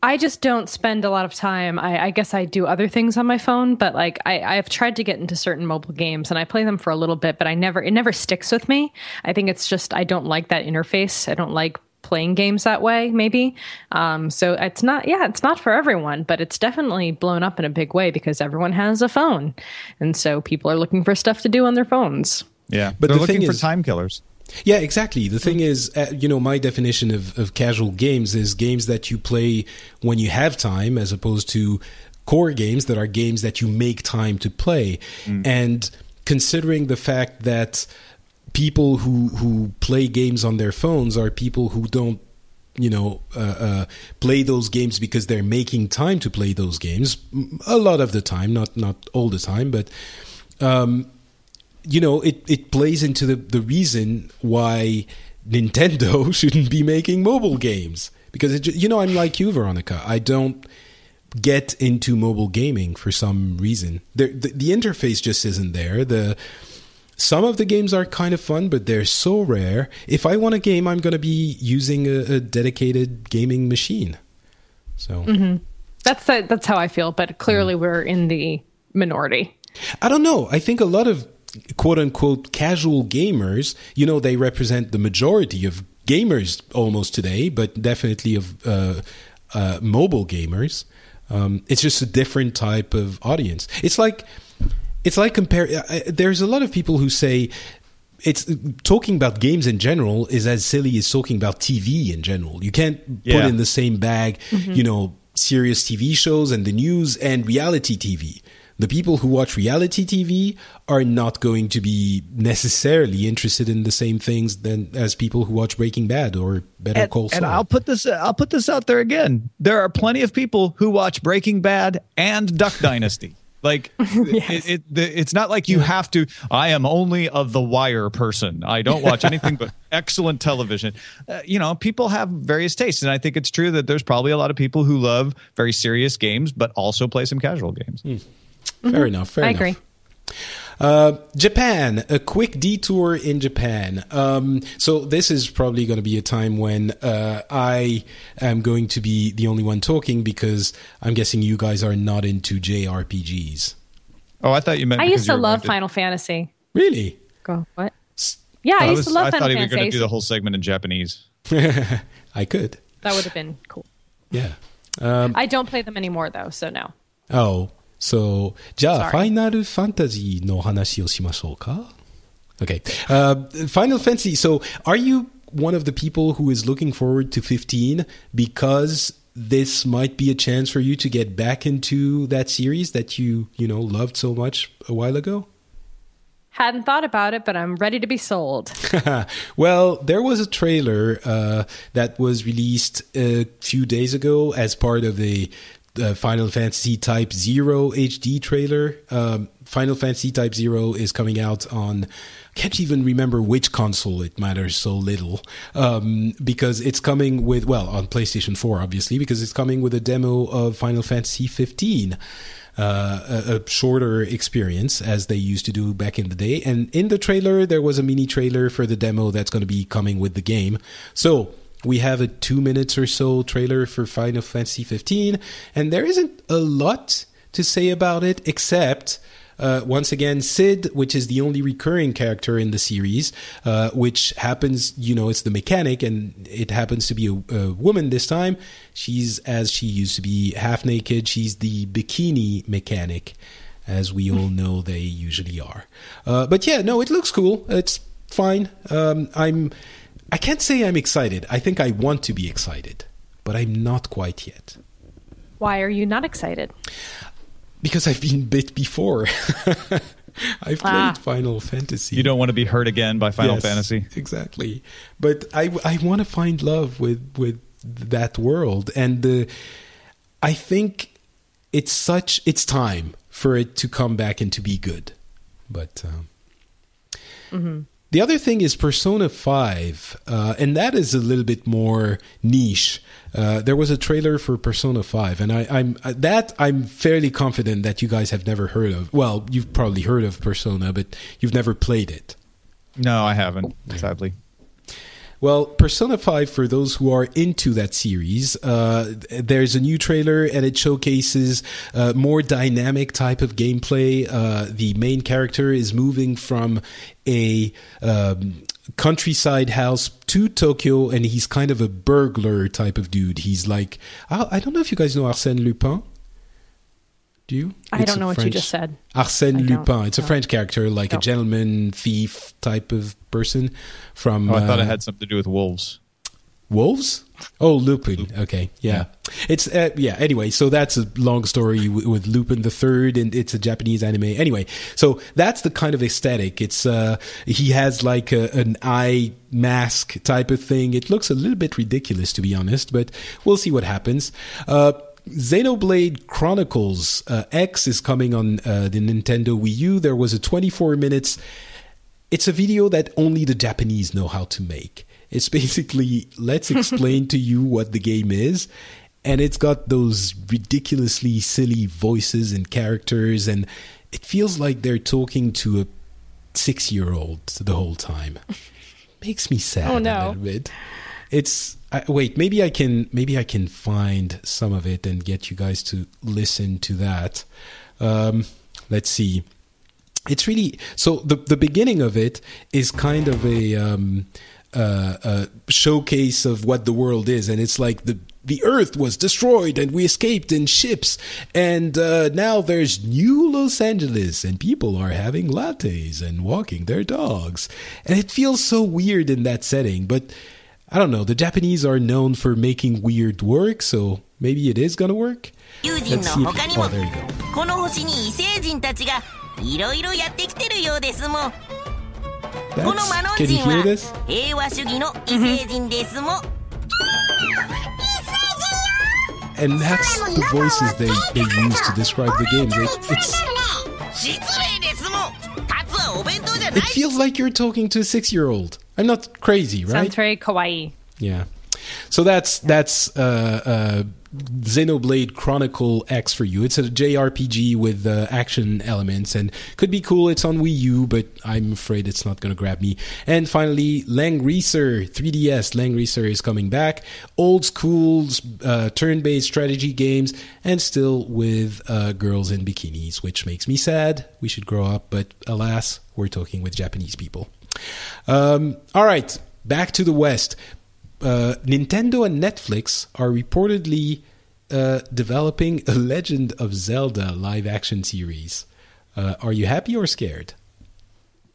I just don't spend a lot of time. I, I, guess I do other things on my phone, but like I, I've tried to get into certain mobile games and I play them for a little bit, but I never it never sticks with me. I think it's just I don't like that interface. I don't like playing games that way maybe um, so it's not yeah it's not for everyone but it's definitely blown up in a big way because everyone has a phone and so people are looking for stuff to do on their phones yeah but they're the looking for is, time killers yeah, exactly. The thing is, uh, you know, my definition of, of casual games is games that you play when you have time, as opposed to core games that are games that you make time to play. Mm. And considering the fact that people who who play games on their phones are people who don't you know uh, uh, play those games because they're making time to play those games. A lot of the time not not all the time but um, you know it it plays into the the reason why Nintendo shouldn't be making mobile games. Because it, you know I'm like you Veronica. I don't get into mobile gaming for some reason. The, the interface just isn't there. The some of the games are kind of fun, but they're so rare. If I want a game, I'm going to be using a, a, dedicated gaming machine. So mm-hmm. that's the, that's how I feel. But clearly, mm. we're in the minority. I don't know. I think a lot of quote unquote casual gamers, you know, they represent the majority of gamers almost today, but definitely of uh, uh, mobile gamers. Um, it's just a different type of audience. It's like it's like compare. Uh, uh, there's a lot of people who say it's talking about games in general is as silly as talking about TV in general. You can't yeah. put in the same bag, mm-hmm. you know, serious TV shows and the news and reality TV. The people who watch reality TV are not going to be necessarily interested in the same things than as people who watch Breaking Bad or Better and, Call Saul. And I'll put this I'll put this out there again. There are plenty of people who watch Breaking Bad and Duck Dynasty. Like yes. it, it, the, it's not like you have to. I am only a The Wire person. I don't watch anything but excellent television. Uh, you know, people have various tastes, and I think it's true that there's probably a lot of people who love very serious games, but also play some casual games. Mm. Mm-hmm. Fair enough. Fair I enough. agree. Uh, Japan, a quick detour in Japan. Um, so this is probably going to be a time when uh, I am going to be the only one talking because I'm guessing you guys are not into JRPGs. Oh, I thought you meant. I used to love Final Fantasy. Really? Go what? Yeah, I I, used was, to love I Final thought he was Fantasy. going to do the whole segment in Japanese. I could. that would have been cool. Yeah. Um, I don't play them anymore though, so no. oh, so じゃあ Sorry. ファイナルファンタジーの話をしましょうか Okay. Uh, Final Fantasy. So, are you one of the people who is looking forward to 15 because this might be a chance for you to get back into that series that you, you know, loved so much a while ago? Hadn't thought about it, but I'm ready to be sold. well, there was a trailer uh, that was released a few days ago as part of a uh, Final Fantasy Type Zero HD trailer. Um, Final Fantasy Type Zero is coming out on. Can't even remember which console. It matters so little um, because it's coming with well on PlayStation 4, obviously, because it's coming with a demo of Final Fantasy 15 uh, a shorter experience as they used to do back in the day. And in the trailer, there was a mini trailer for the demo that's going to be coming with the game. So we have a two minutes or so trailer for Final Fantasy 15, and there isn't a lot to say about it except. Uh, once again, Cid, which is the only recurring character in the series, uh, which happens, you know, it's the mechanic, and it happens to be a, a woman this time. She's, as she used to be, half naked. She's the bikini mechanic, as we all know they usually are. Uh, but yeah, no, it looks cool. It's fine. Um, I'm, I can't say I'm excited. I think I want to be excited, but I'm not quite yet Why are you not excited? because I've been bit before. I've played Ah. Final Fantasy. You don't want to be hurt again by Final Yes, Fantasy. exactly. But I I want to find love with with that world, and the I think it's such it's time for it to come back and to be good. But um, the other thing is Persona Five, uh, and that is a little bit more niche. Uh, there was a trailer for Persona Five, and I, I'm uh, that I'm fairly confident that you guys have never heard of. Well, you've probably heard of Persona, but you've never played it. No, I haven't, sadly. Well, Persona 5, for those who are into that series, uh, there's a new trailer and it showcases uh, more dynamic type of gameplay. Uh, the main character is moving from a um, countryside house to Tokyo and he's kind of a burglar type of dude. He's like, I, I don't know if you guys know Arsène Lupin. Do you? I It's don't a know what you just said. Arsène Lupin. It's a know. French character, like a gentleman thief type of person from. Oh, I thought uh, it had something to do with wolves. Wolves? Oh, Lupin. Okay, yeah. It's uh, yeah. Anyway, so that's a long story w- with Lupin the Third, and it's a Japanese anime. Anyway, so that's the kind of aesthetic. It's uh, he has like a, an eye mask type of thing. It looks a little bit ridiculous, to be honest, but we'll see what happens. Uh, Xenoblade Chronicles uh, X is coming on uh, the Nintendo Wii U. There was a 24 minutes it's a video that only the Japanese know how to make. It's basically let's explain to you what the game is, and it's got those ridiculously silly voices and characters, and it feels like they're talking to a six-year-old the whole time. Makes me sad Oh, a no. little bit. It's I, wait, maybe I can maybe I can find some of it and get you guys to listen to that. Um, let's see. It's really so the the beginning of it is kind of a um uh, uh showcase of what the world is. And it's like the the earth was destroyed and we escaped in ships. And uh, now there's new los angeles and people are having lattes and walking their dogs. And it feels so weird in that setting but i don't know the japanese are known for making weird work so maybe it is gonna work 友人 Let's see の if- 他にも oh, there you go. この星に異星人たちがいろいろやってきてるようですもんこの That's, マノン can you 人 hear は this 平和主義の異星人ですもん and that's the voices they, they use to describe the game. It, it's, 失礼ですもんカツはお弁当じゃない it feels like you're talking to a six year old. I'm not crazy, right? Sounds very kawaii. Yeah. So that's that's uh, uh, Xenoblade Chronicle X for you. It's a JRPG with uh, action elements and could be cool. It's on Wii U, but I'm afraid it's not going to grab me. And finally, Langrisser 3DS. Langrisser is coming back. Old school uh, turn-based strategy games, and still with uh, girls in bikinis, which makes me sad. We should grow up, but alas, we're talking with Japanese people. Um, all right, back to the West. Uh, Nintendo and Netflix are reportedly uh, developing a Legend of Zelda live action series. Uh, are you happy or scared?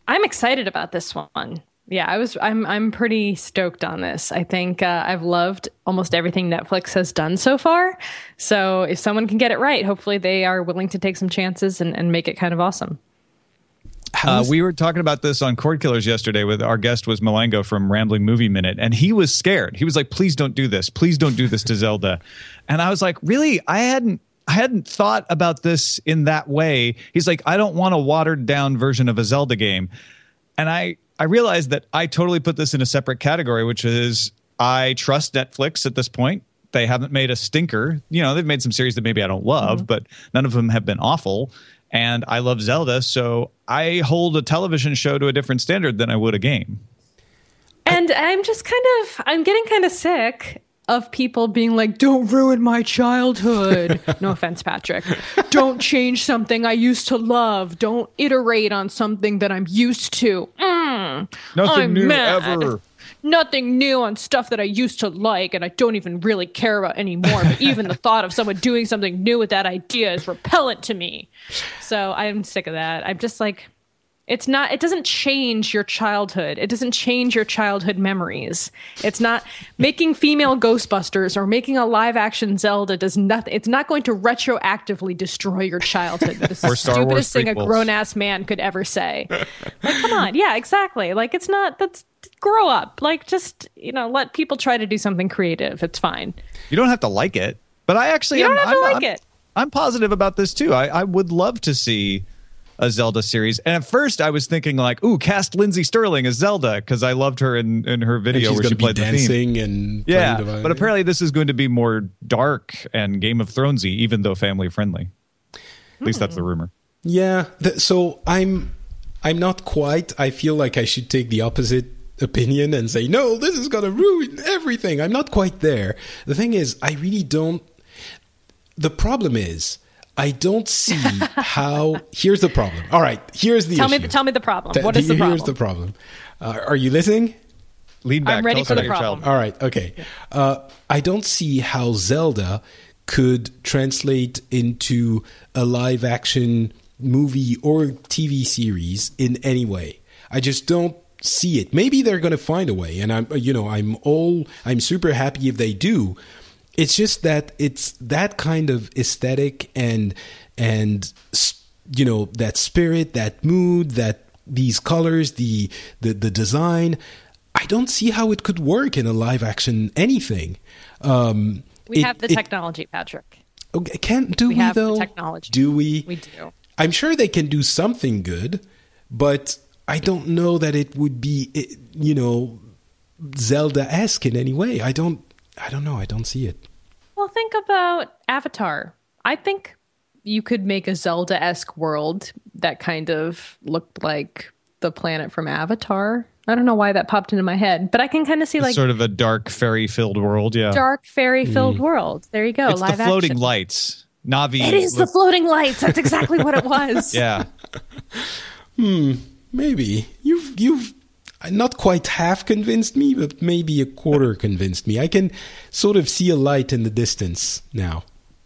I'm excited about this one. Yeah, I was. I'm. I'm pretty stoked on this. I think uh, I've loved almost everything Netflix has done so far. So if someone can get it right, hopefully they are willing to take some chances and, and make it kind of awesome. Uh, we were talking about this on Cord Killers yesterday with our guest was Malengo from Rambling Movie Minute, and he was scared. He was like, "Please don't do this. Please don't do this to Zelda." And I was like, "Really? I hadn't." I hadn't thought about this in that way. He's like, I don't want a watered down version of a Zelda game. And I I realized that I totally put this in a separate category, which is I trust Netflix at this point. They haven't made a stinker. You know, they've made some series that maybe I don't love, mm-hmm. but none of them have been awful. And I love Zelda, so I hold a television show to a different standard than I would a game. And I'm just kind of I'm getting kind of sick of people being like, don't ruin my childhood. no offense, Patrick. Don't change something I used to love. Don't iterate on something that I'm used to. Mm, Nothing I'm new mad. ever. Nothing new on stuff that I used to like and I don't even really care about anymore. But even the thought of someone doing something new with that idea is repellent to me. So I'm sick of that. I'm just like, it's not it doesn't change your childhood it doesn't change your childhood memories it's not making female ghostbusters or making a live action zelda does nothing it's not going to retroactively destroy your childhood that's the stupidest thing a grown-ass man could ever say like come on yeah exactly like it's not that's grow up like just you know let people try to do something creative it's fine you don't have to like it but i actually you don't am, have to I'm, like I'm, it I'm positive about this too I, I would love to see a Zelda series. And at first, I was thinking like, "Ooh, cast Lindsey Stirling as Zelda" because I loved her in, in her video where she played the dancing and yeah. But apparently, this is going to be more dark and Game of Thronesy, even though family friendly. At least that's the hmm. rumor. Yeah. Th- so I'm I'm not quite. I feel like I should take the opposite opinion and say no. This is gonna ruin everything. I'm not quite there. The thing is, I really don't. The problem is I don't see how. Here's the problem. All right, here's the tell issue. me. Tell me the problem. What is the problem? Here's the problem. Uh, are you listening? Lean back. I'm ready for the problem. All right. Okay. Uh, I don't see how Zelda could translate into a live action movie or TV series in any way. I just don't see it. Maybe they're going to find a way, and I'm, you know, I'm all, I'm super happy if they do. It's just that it's that kind of aesthetic and and you know that spirit that mood that these colors the the, the design. I don't see how it could work in a live action anything. Um we it, have the technology it, patrick. Okay can do we, we though? technology. Do we? We do. I'm sure they can do something good but i don't know that it would be you know zelda-esque in any way i don't I don't know. I don't see it. Well, think about Avatar. I think you could make a Zelda esque world that kind of looked like the planet from Avatar. I don't know why that popped into my head, but I can kind of see like sort of a dark fairy filled world. Yeah, dark fairy filled mm. world. There you go. It's Live the floating action. lights. Navi. It is the floating lights. That's exactly what it was. yeah. Hmm. Maybe you've you've not quite half convinced me, but maybe a quarter convinced me. I can sort of see a light in the distance now.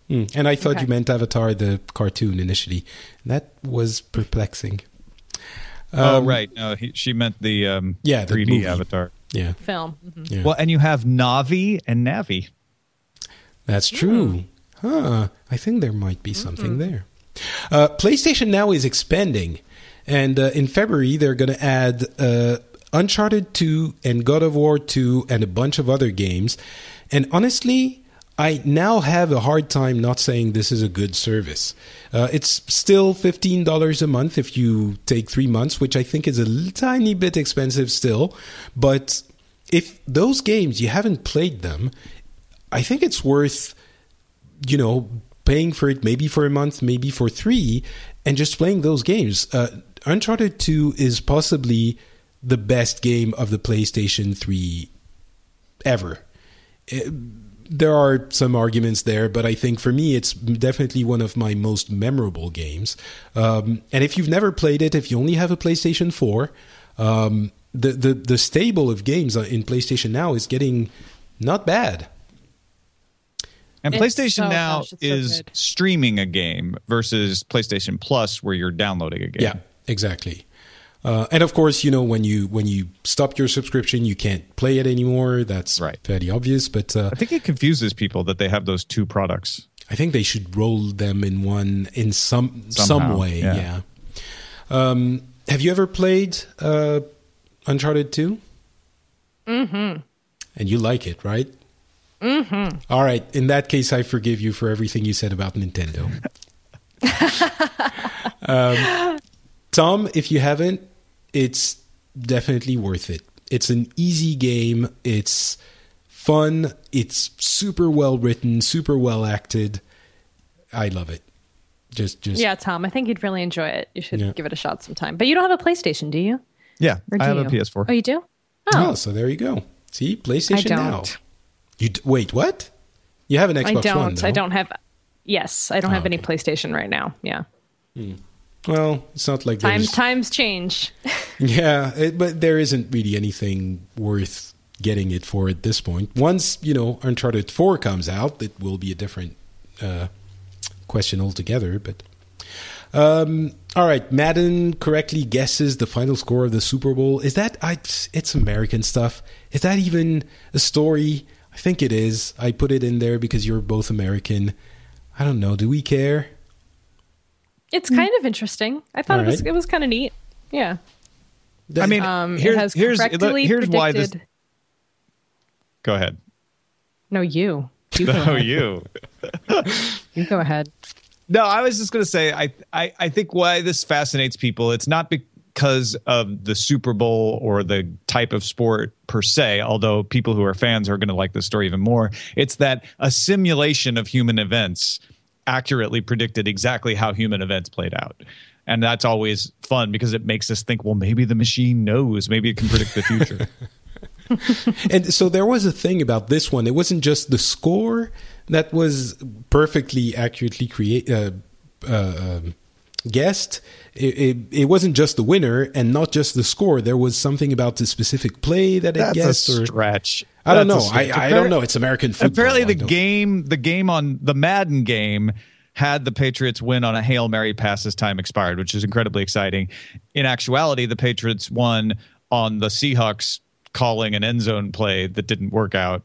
Mm. And I thought okay. you meant Avatar, the cartoon, initially. That was perplexing. Oh, um, oh, right. No, he, she meant the um, yeah, the 3D movie. Avatar. Yeah. Film. Mm-hmm. Yeah. Well, and you have Navi and Navi. That's true. Mm. Huh. I think there might be something mm there. Uh, PlayStation Now is expanding. And uh, in February, they're going to add uh, Uncharted 2 and God of War 2 and a bunch of other games. And honestly, I now have a hard time not saying this is a good service. Uh, it's still $15 a month if you take three months, which I think is a tiny bit expensive still. But if those games, you haven't played them, I think it's worth, you know, paying for it maybe for a month, maybe for three, and just playing those games. Uh, Uncharted 2 is possibly the best game of the PlayStation 3 ever. It, there are some arguments there, but I think for me, it's definitely one of my most memorable games. Um, and if you've never played it, if you only have a PlayStation 4, um, the, the the stable of games in PlayStation Now is getting not bad. And It's PlayStation so- Now gosh, it's so is streaming a game versus PlayStation Plus, where you're downloading a game. Yeah, exactly. Uh, and of course, you know when you when you stop your subscription, you can't play it anymore. That's Right. fairly obvious. But uh, I think it confuses people that they have those two products. I think they should roll them in one in some some way. yeah. Yeah. Um, have you ever played uh, Uncharted Two? Mm-hmm. And you like it, right? Mm-hmm. All right. In that case, I forgive you for everything you said about Nintendo. um, Tom, if you haven't, it's definitely worth it. It's an easy game. It's fun. It's super well written, super well acted. I love it. Just, just Yeah, Tom, I think you'd really enjoy it. You should Yeah. give it a shot sometime. But you don't have a PlayStation, do you? Yeah, do I have you? a PS4. Oh, you do? Oh, Oh, so there you go. See, PlayStation I Now. don't. You d- wait, what? You have an Xbox I don't. One, I don't have. Yes, I don't Oh, have ah, any okay. PlayStation right now. Yeah, hmm. Well, it's not like times times change. yeah, it, but there isn't really anything worth getting it for at this point. Once you know Uncharted Four comes out, it will be a different uh, question altogether. But um, all right, Madden correctly guesses the final score of the Super Bowl. Is that I? It's American stuff. Is that even a story? I think it is. I put it in there because you're both American. I don't know. Do we care? It's kind of interesting. I thought it was Alright. it was kind of neat. Yeah. I mean, Um, here's it has here's correctly here's why this. predicted- Go ahead. No, you. You go, ahead. you. you go ahead. No, I was just going to say, I, I, I think why this fascinates people, it's not because of the Super Bowl or the type of sport per se, although people who are fans are going to like the story even more. It's that a simulation of human events accurately predicted exactly how human events played out. And that's always fun because it makes us think, well, maybe the machine knows, maybe it can predict the future. And so there was a thing about this one. It wasn't just the score that was perfectly accurately create uh, uh, guessed. It, it, it wasn't just the winner and not just the score. There was something about the specific play that it That's guessed. a or stretch. I don't That's know. I. I don't know. It's American football. Apparently, the game, the game on the Madden game, had the Patriots win on a hail mary pass as time expired, which is incredibly exciting. In actuality, the Patriots won on the Seahawks calling an end zone play that didn't work out.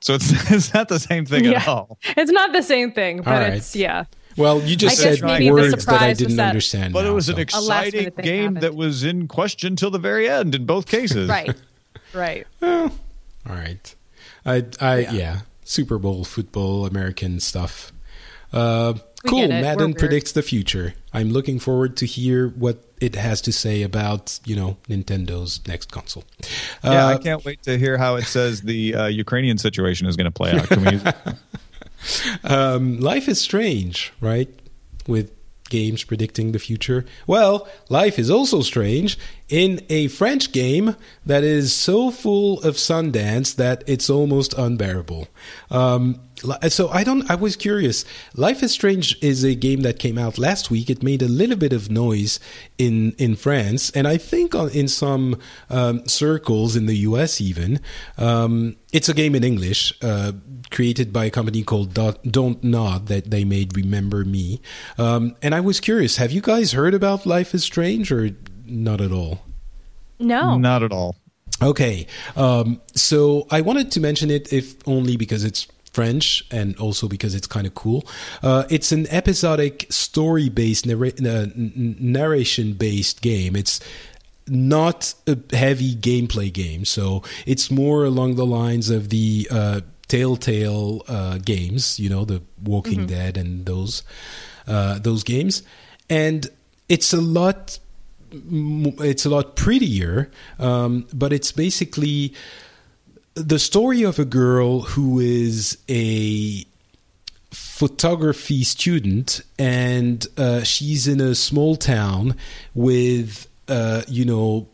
So it's it's not the same thing at all. It's not the same thing, but All it's yeah. Well, you just I said maybe words that I didn't that- understand. But it was an so. A last exciting minute thing game that was in question till the very end in both cases. Right. right. All right. I, I, yeah. Super Bowl football, American stuff. Uh, cool. get it. We're Madden predicts the future. I'm looking forward to hear what it has to say about, you know, Nintendo's next console. Yeah, I Uh, can't wait to hear how it says the uh, Ukrainian situation is going to play out. Um, life is strange, right? With games predicting the future. Well, life is also strange in a French game that is so full of Sundance that it's almost unbearable. Um, so I don't. I was curious. Life is Strange is a game that came out last week. It made a little bit of noise in in France, and I think in some um, circles in the U.S. even. Um, it's a game in English, uh, created by a company called Dot- Don't Nod that they made Remember Me. Um, and I was curious, have you guys heard about Life is Strange or not at all? No. Not at all. Okay. Um, so I wanted to mention it, if only because it's French and also because it's kind of cool. Uh, it's an episodic story based, narra- uh, narration based game. It's not a heavy gameplay game. So it's more along the lines of the uh, Telltale uh, games, you know, the Walking Dead and those uh, those games. And it's a lot m- it's a lot prettier, um, but it's basically the story of a girl who is a photography student and uh, she's in a small town with uh, you know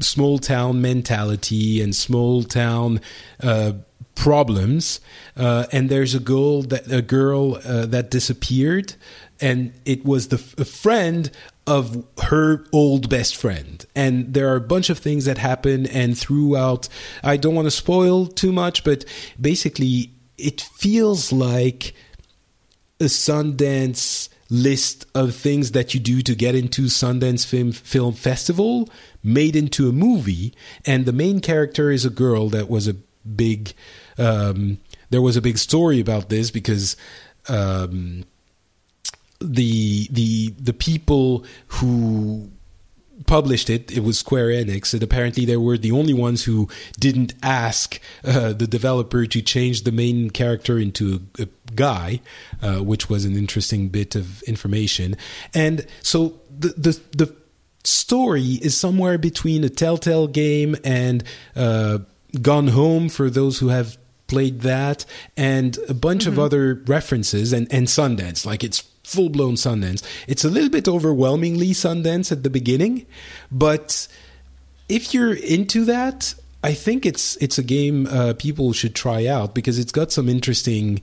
small town mentality and small town uh, problems. Uh, and there's a girl that a girl uh, that disappeared, and it was the a friend of her old best friend. And there are a bunch of things that happen. And throughout, I don't want to spoil too much, but basically, it feels like a Sundance list of things that you do to get into Sundance Film Film Festival made into a movie, and the main character is a girl that was a big. Um, there was a big story about this because. Um, the the the people who published it it was square enix and apparently they were the only ones who didn't ask uh, the developer to change the main character into a, a guy uh, which was an interesting bit of information and so the the, the story is somewhere between a telltale game and uh, gone home for those who have played that and a bunch mm-hmm. of other references and and sundance like it's full blown Sundance. It's a little bit overwhelmingly Sundance at the beginning, but if you're into that, I think it's it's a game uh, people should try out because it's got some interesting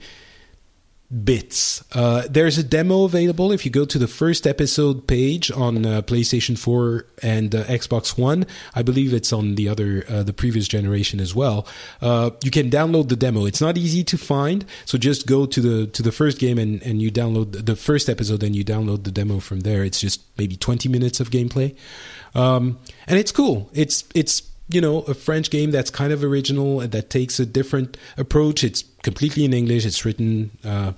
bits. Uh, there's a demo available if you go to the first episode page on uh, PlayStation 4 and uh, Xbox One. I believe it's on the other, uh, the previous generation as well. Uh, you can download the demo. It's not easy to find, so just go to the to the first game and, and you download the first episode and you download the demo from there. It's just maybe 20 minutes of gameplay, um, and it's cool. It's it's you know a French game that's kind of original and that takes a different approach. It's completely in English. It's written uh,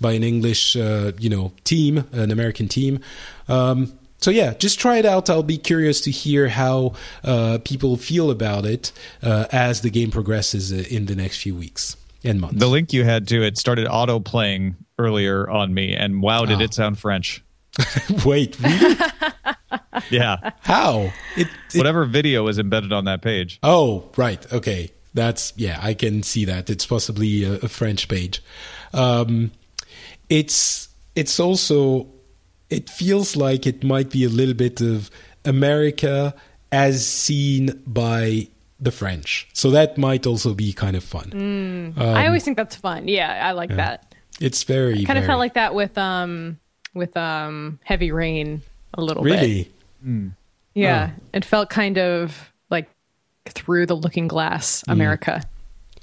by an English uh, you know team, an American team. Um, so yeah, just try it out. I'll be curious to hear how uh, people feel about it uh, as the game progresses uh, in the next few weeks and months. The link you had to it started auto playing earlier on me, and wow, did oh. it sound French! Wait, really? yeah. How? It, it, Whatever video is embedded on that page. Oh, right. Okay. That's, yeah, I can see that. It's possibly a, a French page. Um, it's, it's also, it feels like it might be a little bit of America as seen by the French. So that might also be kind of fun. Mm, um, I always think that's fun. Yeah, I like yeah. that. It's very kind of felt like that with um with um heavy rain a little really? bit. Really? Mm. Yeah, oh. it felt kind of like through the looking glass, mm. America.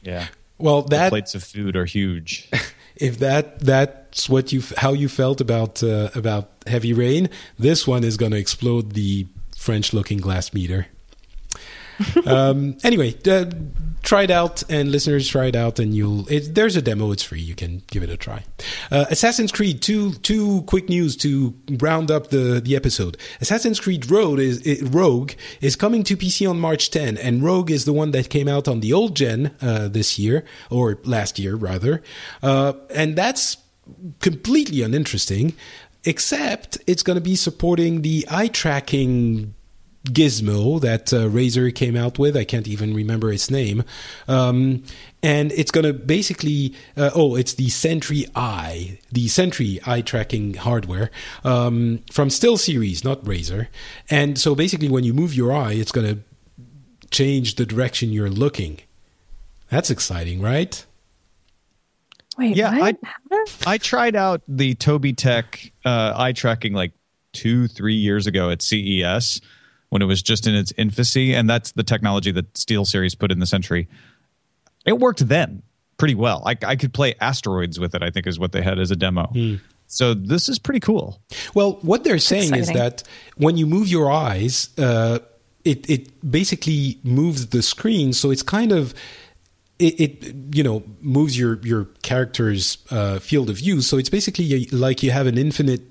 Yeah. Well, that the plates of food are huge. if that that's what you how you felt about uh, about heavy rain, this one is going to explode the French looking glass meter. Um, anyway, uh, try it out, and listeners try it out, and you'll. It, there's a demo; it's free. You can give it a try. Uh, Assassin's Creed. Two two quick news to round up the the episode. Assassin's Creed Rogue is it, Rogue is coming to PC on March 10, and Rogue is the one that came out on the old gen uh, this year or last year rather, uh, and that's completely uninteresting. Except it's going to be supporting the eye tracking gizmo that uh, Razer came out with. I can't even remember its name. Um, and it's going to basically, uh, oh, it's the Sentry Eye, the Sentry eye tracking hardware um, from SteelSeries, not Razer. And so basically, when you move your eye, it's going to change the direction you're looking. That's exciting, right? Wait, yeah, I, I tried out the Tobii Tech uh, eye tracking like two, three years ago at CES when it was just in its infancy, and that's the technology that SteelSeries put in the Sentry. It worked then pretty well. I, I could play asteroids with it. I think is what they had as a demo. Mm. So this is pretty cool. Well, what they're saying Exciting. is that when you move your eyes, uh, it it basically moves the screen, so it's kind of it, it, you know moves your your character's uh, field of view. So it's basically like you have an infinite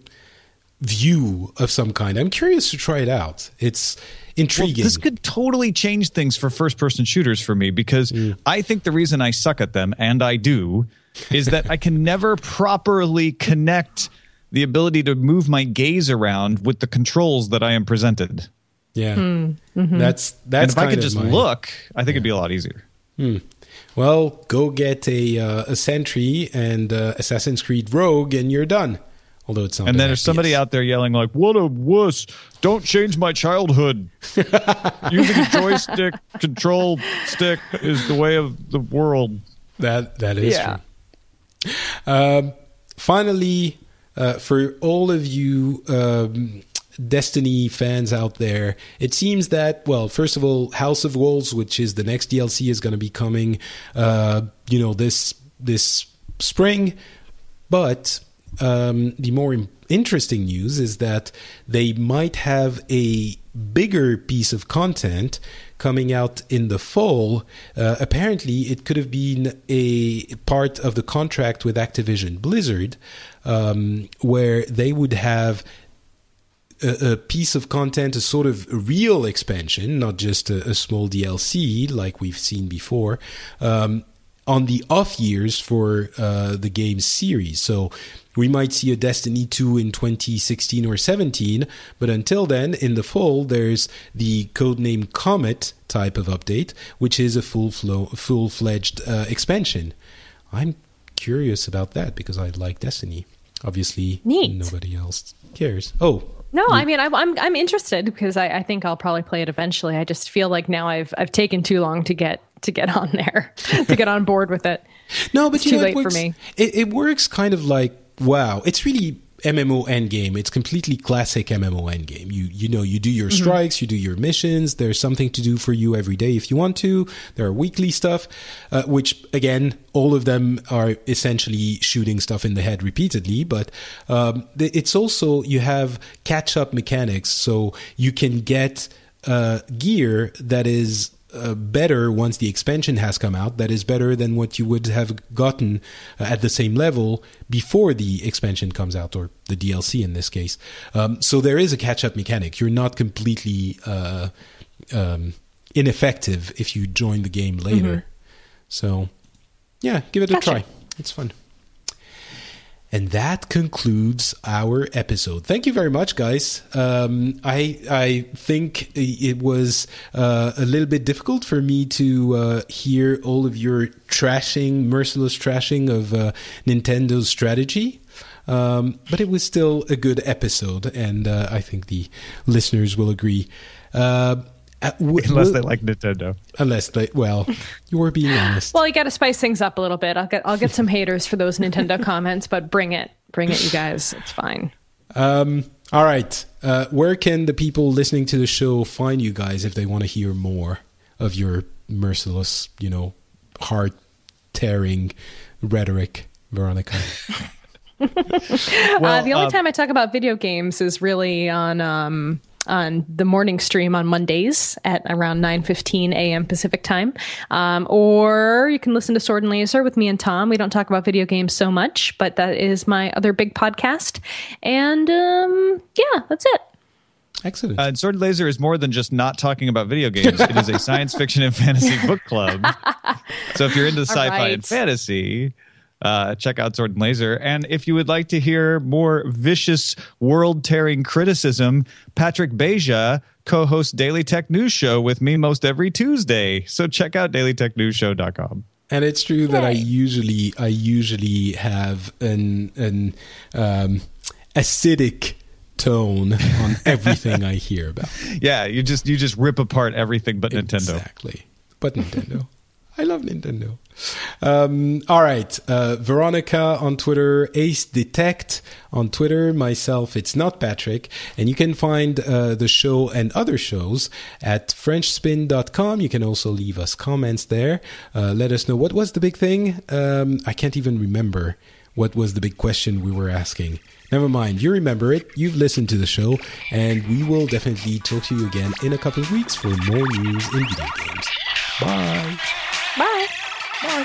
view of some kind. I'm curious to try it out. It's intriguing. Well, this could totally change things for first person shooters for me because mm. I think the reason I suck at them, and I do, is that I can never properly connect the ability to move my gaze around with the controls that I am presented. Yeah, mm. mm-hmm. that's that's. And if I could just my, look, I think yeah. it'd be a lot easier. Mm. Well, go get a uh, a Sentry and uh, Assassin's Creed Rogue, and you're done. Although it's not. And then there's somebody out there yelling like, "What a wuss! Don't change my childhood. Using a joystick control stick is the way of the world." That that is yeah. true. Um, finally, uh, for all of you um, Destiny fans out there, it seems that well, first of all, House of Wolves, which is the next DLC, is going to be coming, uh, you know, this this spring. But um, the more interesting news is that they might have a bigger piece of content coming out in the fall. Uh, apparently, it could have been a part of the contract with Activision Blizzard, um, where they would have a, piece of content, a sort of real expansion, not just a, a small DLC like we've seen before, um, on the off years for uh, the game's series. So we might see a Destiny 2 in 2016 or 17, but until then, in the fall, there's the codename Comet type of update, which is a full flow, full fledged uh, expansion. I'm curious about that because I like Destiny. Obviously, Neat. nobody else cares. Oh, no, I mean I'm I'm, I'm interested because I, I think I'll probably play it eventually. I just feel like now I've I've taken too long to get to get on there to get on board with it. No, but it's you too know, late it works, for me. It, it works kind of like wow. It's really MMO endgame. It's completely classic MMO endgame. You you know you do your Mm-hmm. strikes, you do your missions. There's something to do for you every day if you want to. There are weekly stuff, uh, which again, all of them are essentially shooting stuff in the head repeatedly. But um, it's also you have catch up mechanics, so you can get uh, gear that is uh, better once the expansion has come out. That is better than what you would have gotten uh, at the same level before the expansion comes out, or the DLC in this case. Um, so there is a catch up mechanic. You're not completely uh, um, ineffective if you join the game later. So yeah, give it a try. It's fun. And that concludes our episode. Thank you very much, guys. Um, I I think it was uh, a little bit difficult for me to uh, hear all of your trashing, merciless trashing of uh, Nintendo's strategy. Um, but it was still a good episode, and uh, I think the listeners will agree. Uh, uh, w- Unless will- they like Nintendo. unless they, well, you were being honest. Well, you got to spice things up a little bit. I'll get I'll get some haters for those Nintendo comments, but bring it, bring it, you guys. It's fine. Um, all right. Uh, where can the people listening to the show find you guys if they want to hear more of your merciless, you know, heart tearing rhetoric, Veronica? uh, the only uh, time I talk about video games is really on um, on the morning stream on Mondays at around 9:15 a.m. Pacific time. Um, or you can listen to Sword and Laser with me and Tom. We don't talk about video games so much, but that is my other big podcast. And um, yeah, that's it. Excellent. Uh, and Sword and Laser is more than just not talking about video games. it is a science fiction and fantasy book club. So if you're into sci-fi right. and fantasy, uh, check out Sword and Laser. And if you would like to hear more vicious, world-tearing criticism, Patrick Beja co-hosts Daily Tech News Show with me most every Tuesday. So check out dailytechnewsshow.com. and it's true that I usually I usually have an an um, acidic tone on everything I hear about. Yeah, you just you just rip apart everything but Nintendo. Exactly. But Nintendo. I love Nintendo. Um, all right. Uh, Veronica on Twitter, acedtect on Twitter. Myself, it's NotPatrick. And you can find uh, the show and other shows at FrenchSpin.com. You can also leave us comments there. Uh, let us know what was the big thing. Um, I can't even remember what was the big question we were asking. Never mind. You remember it. You've listened to the show. And we will definitely talk to you again in a couple of weeks for more news in video games. Bye. Bye. Bye.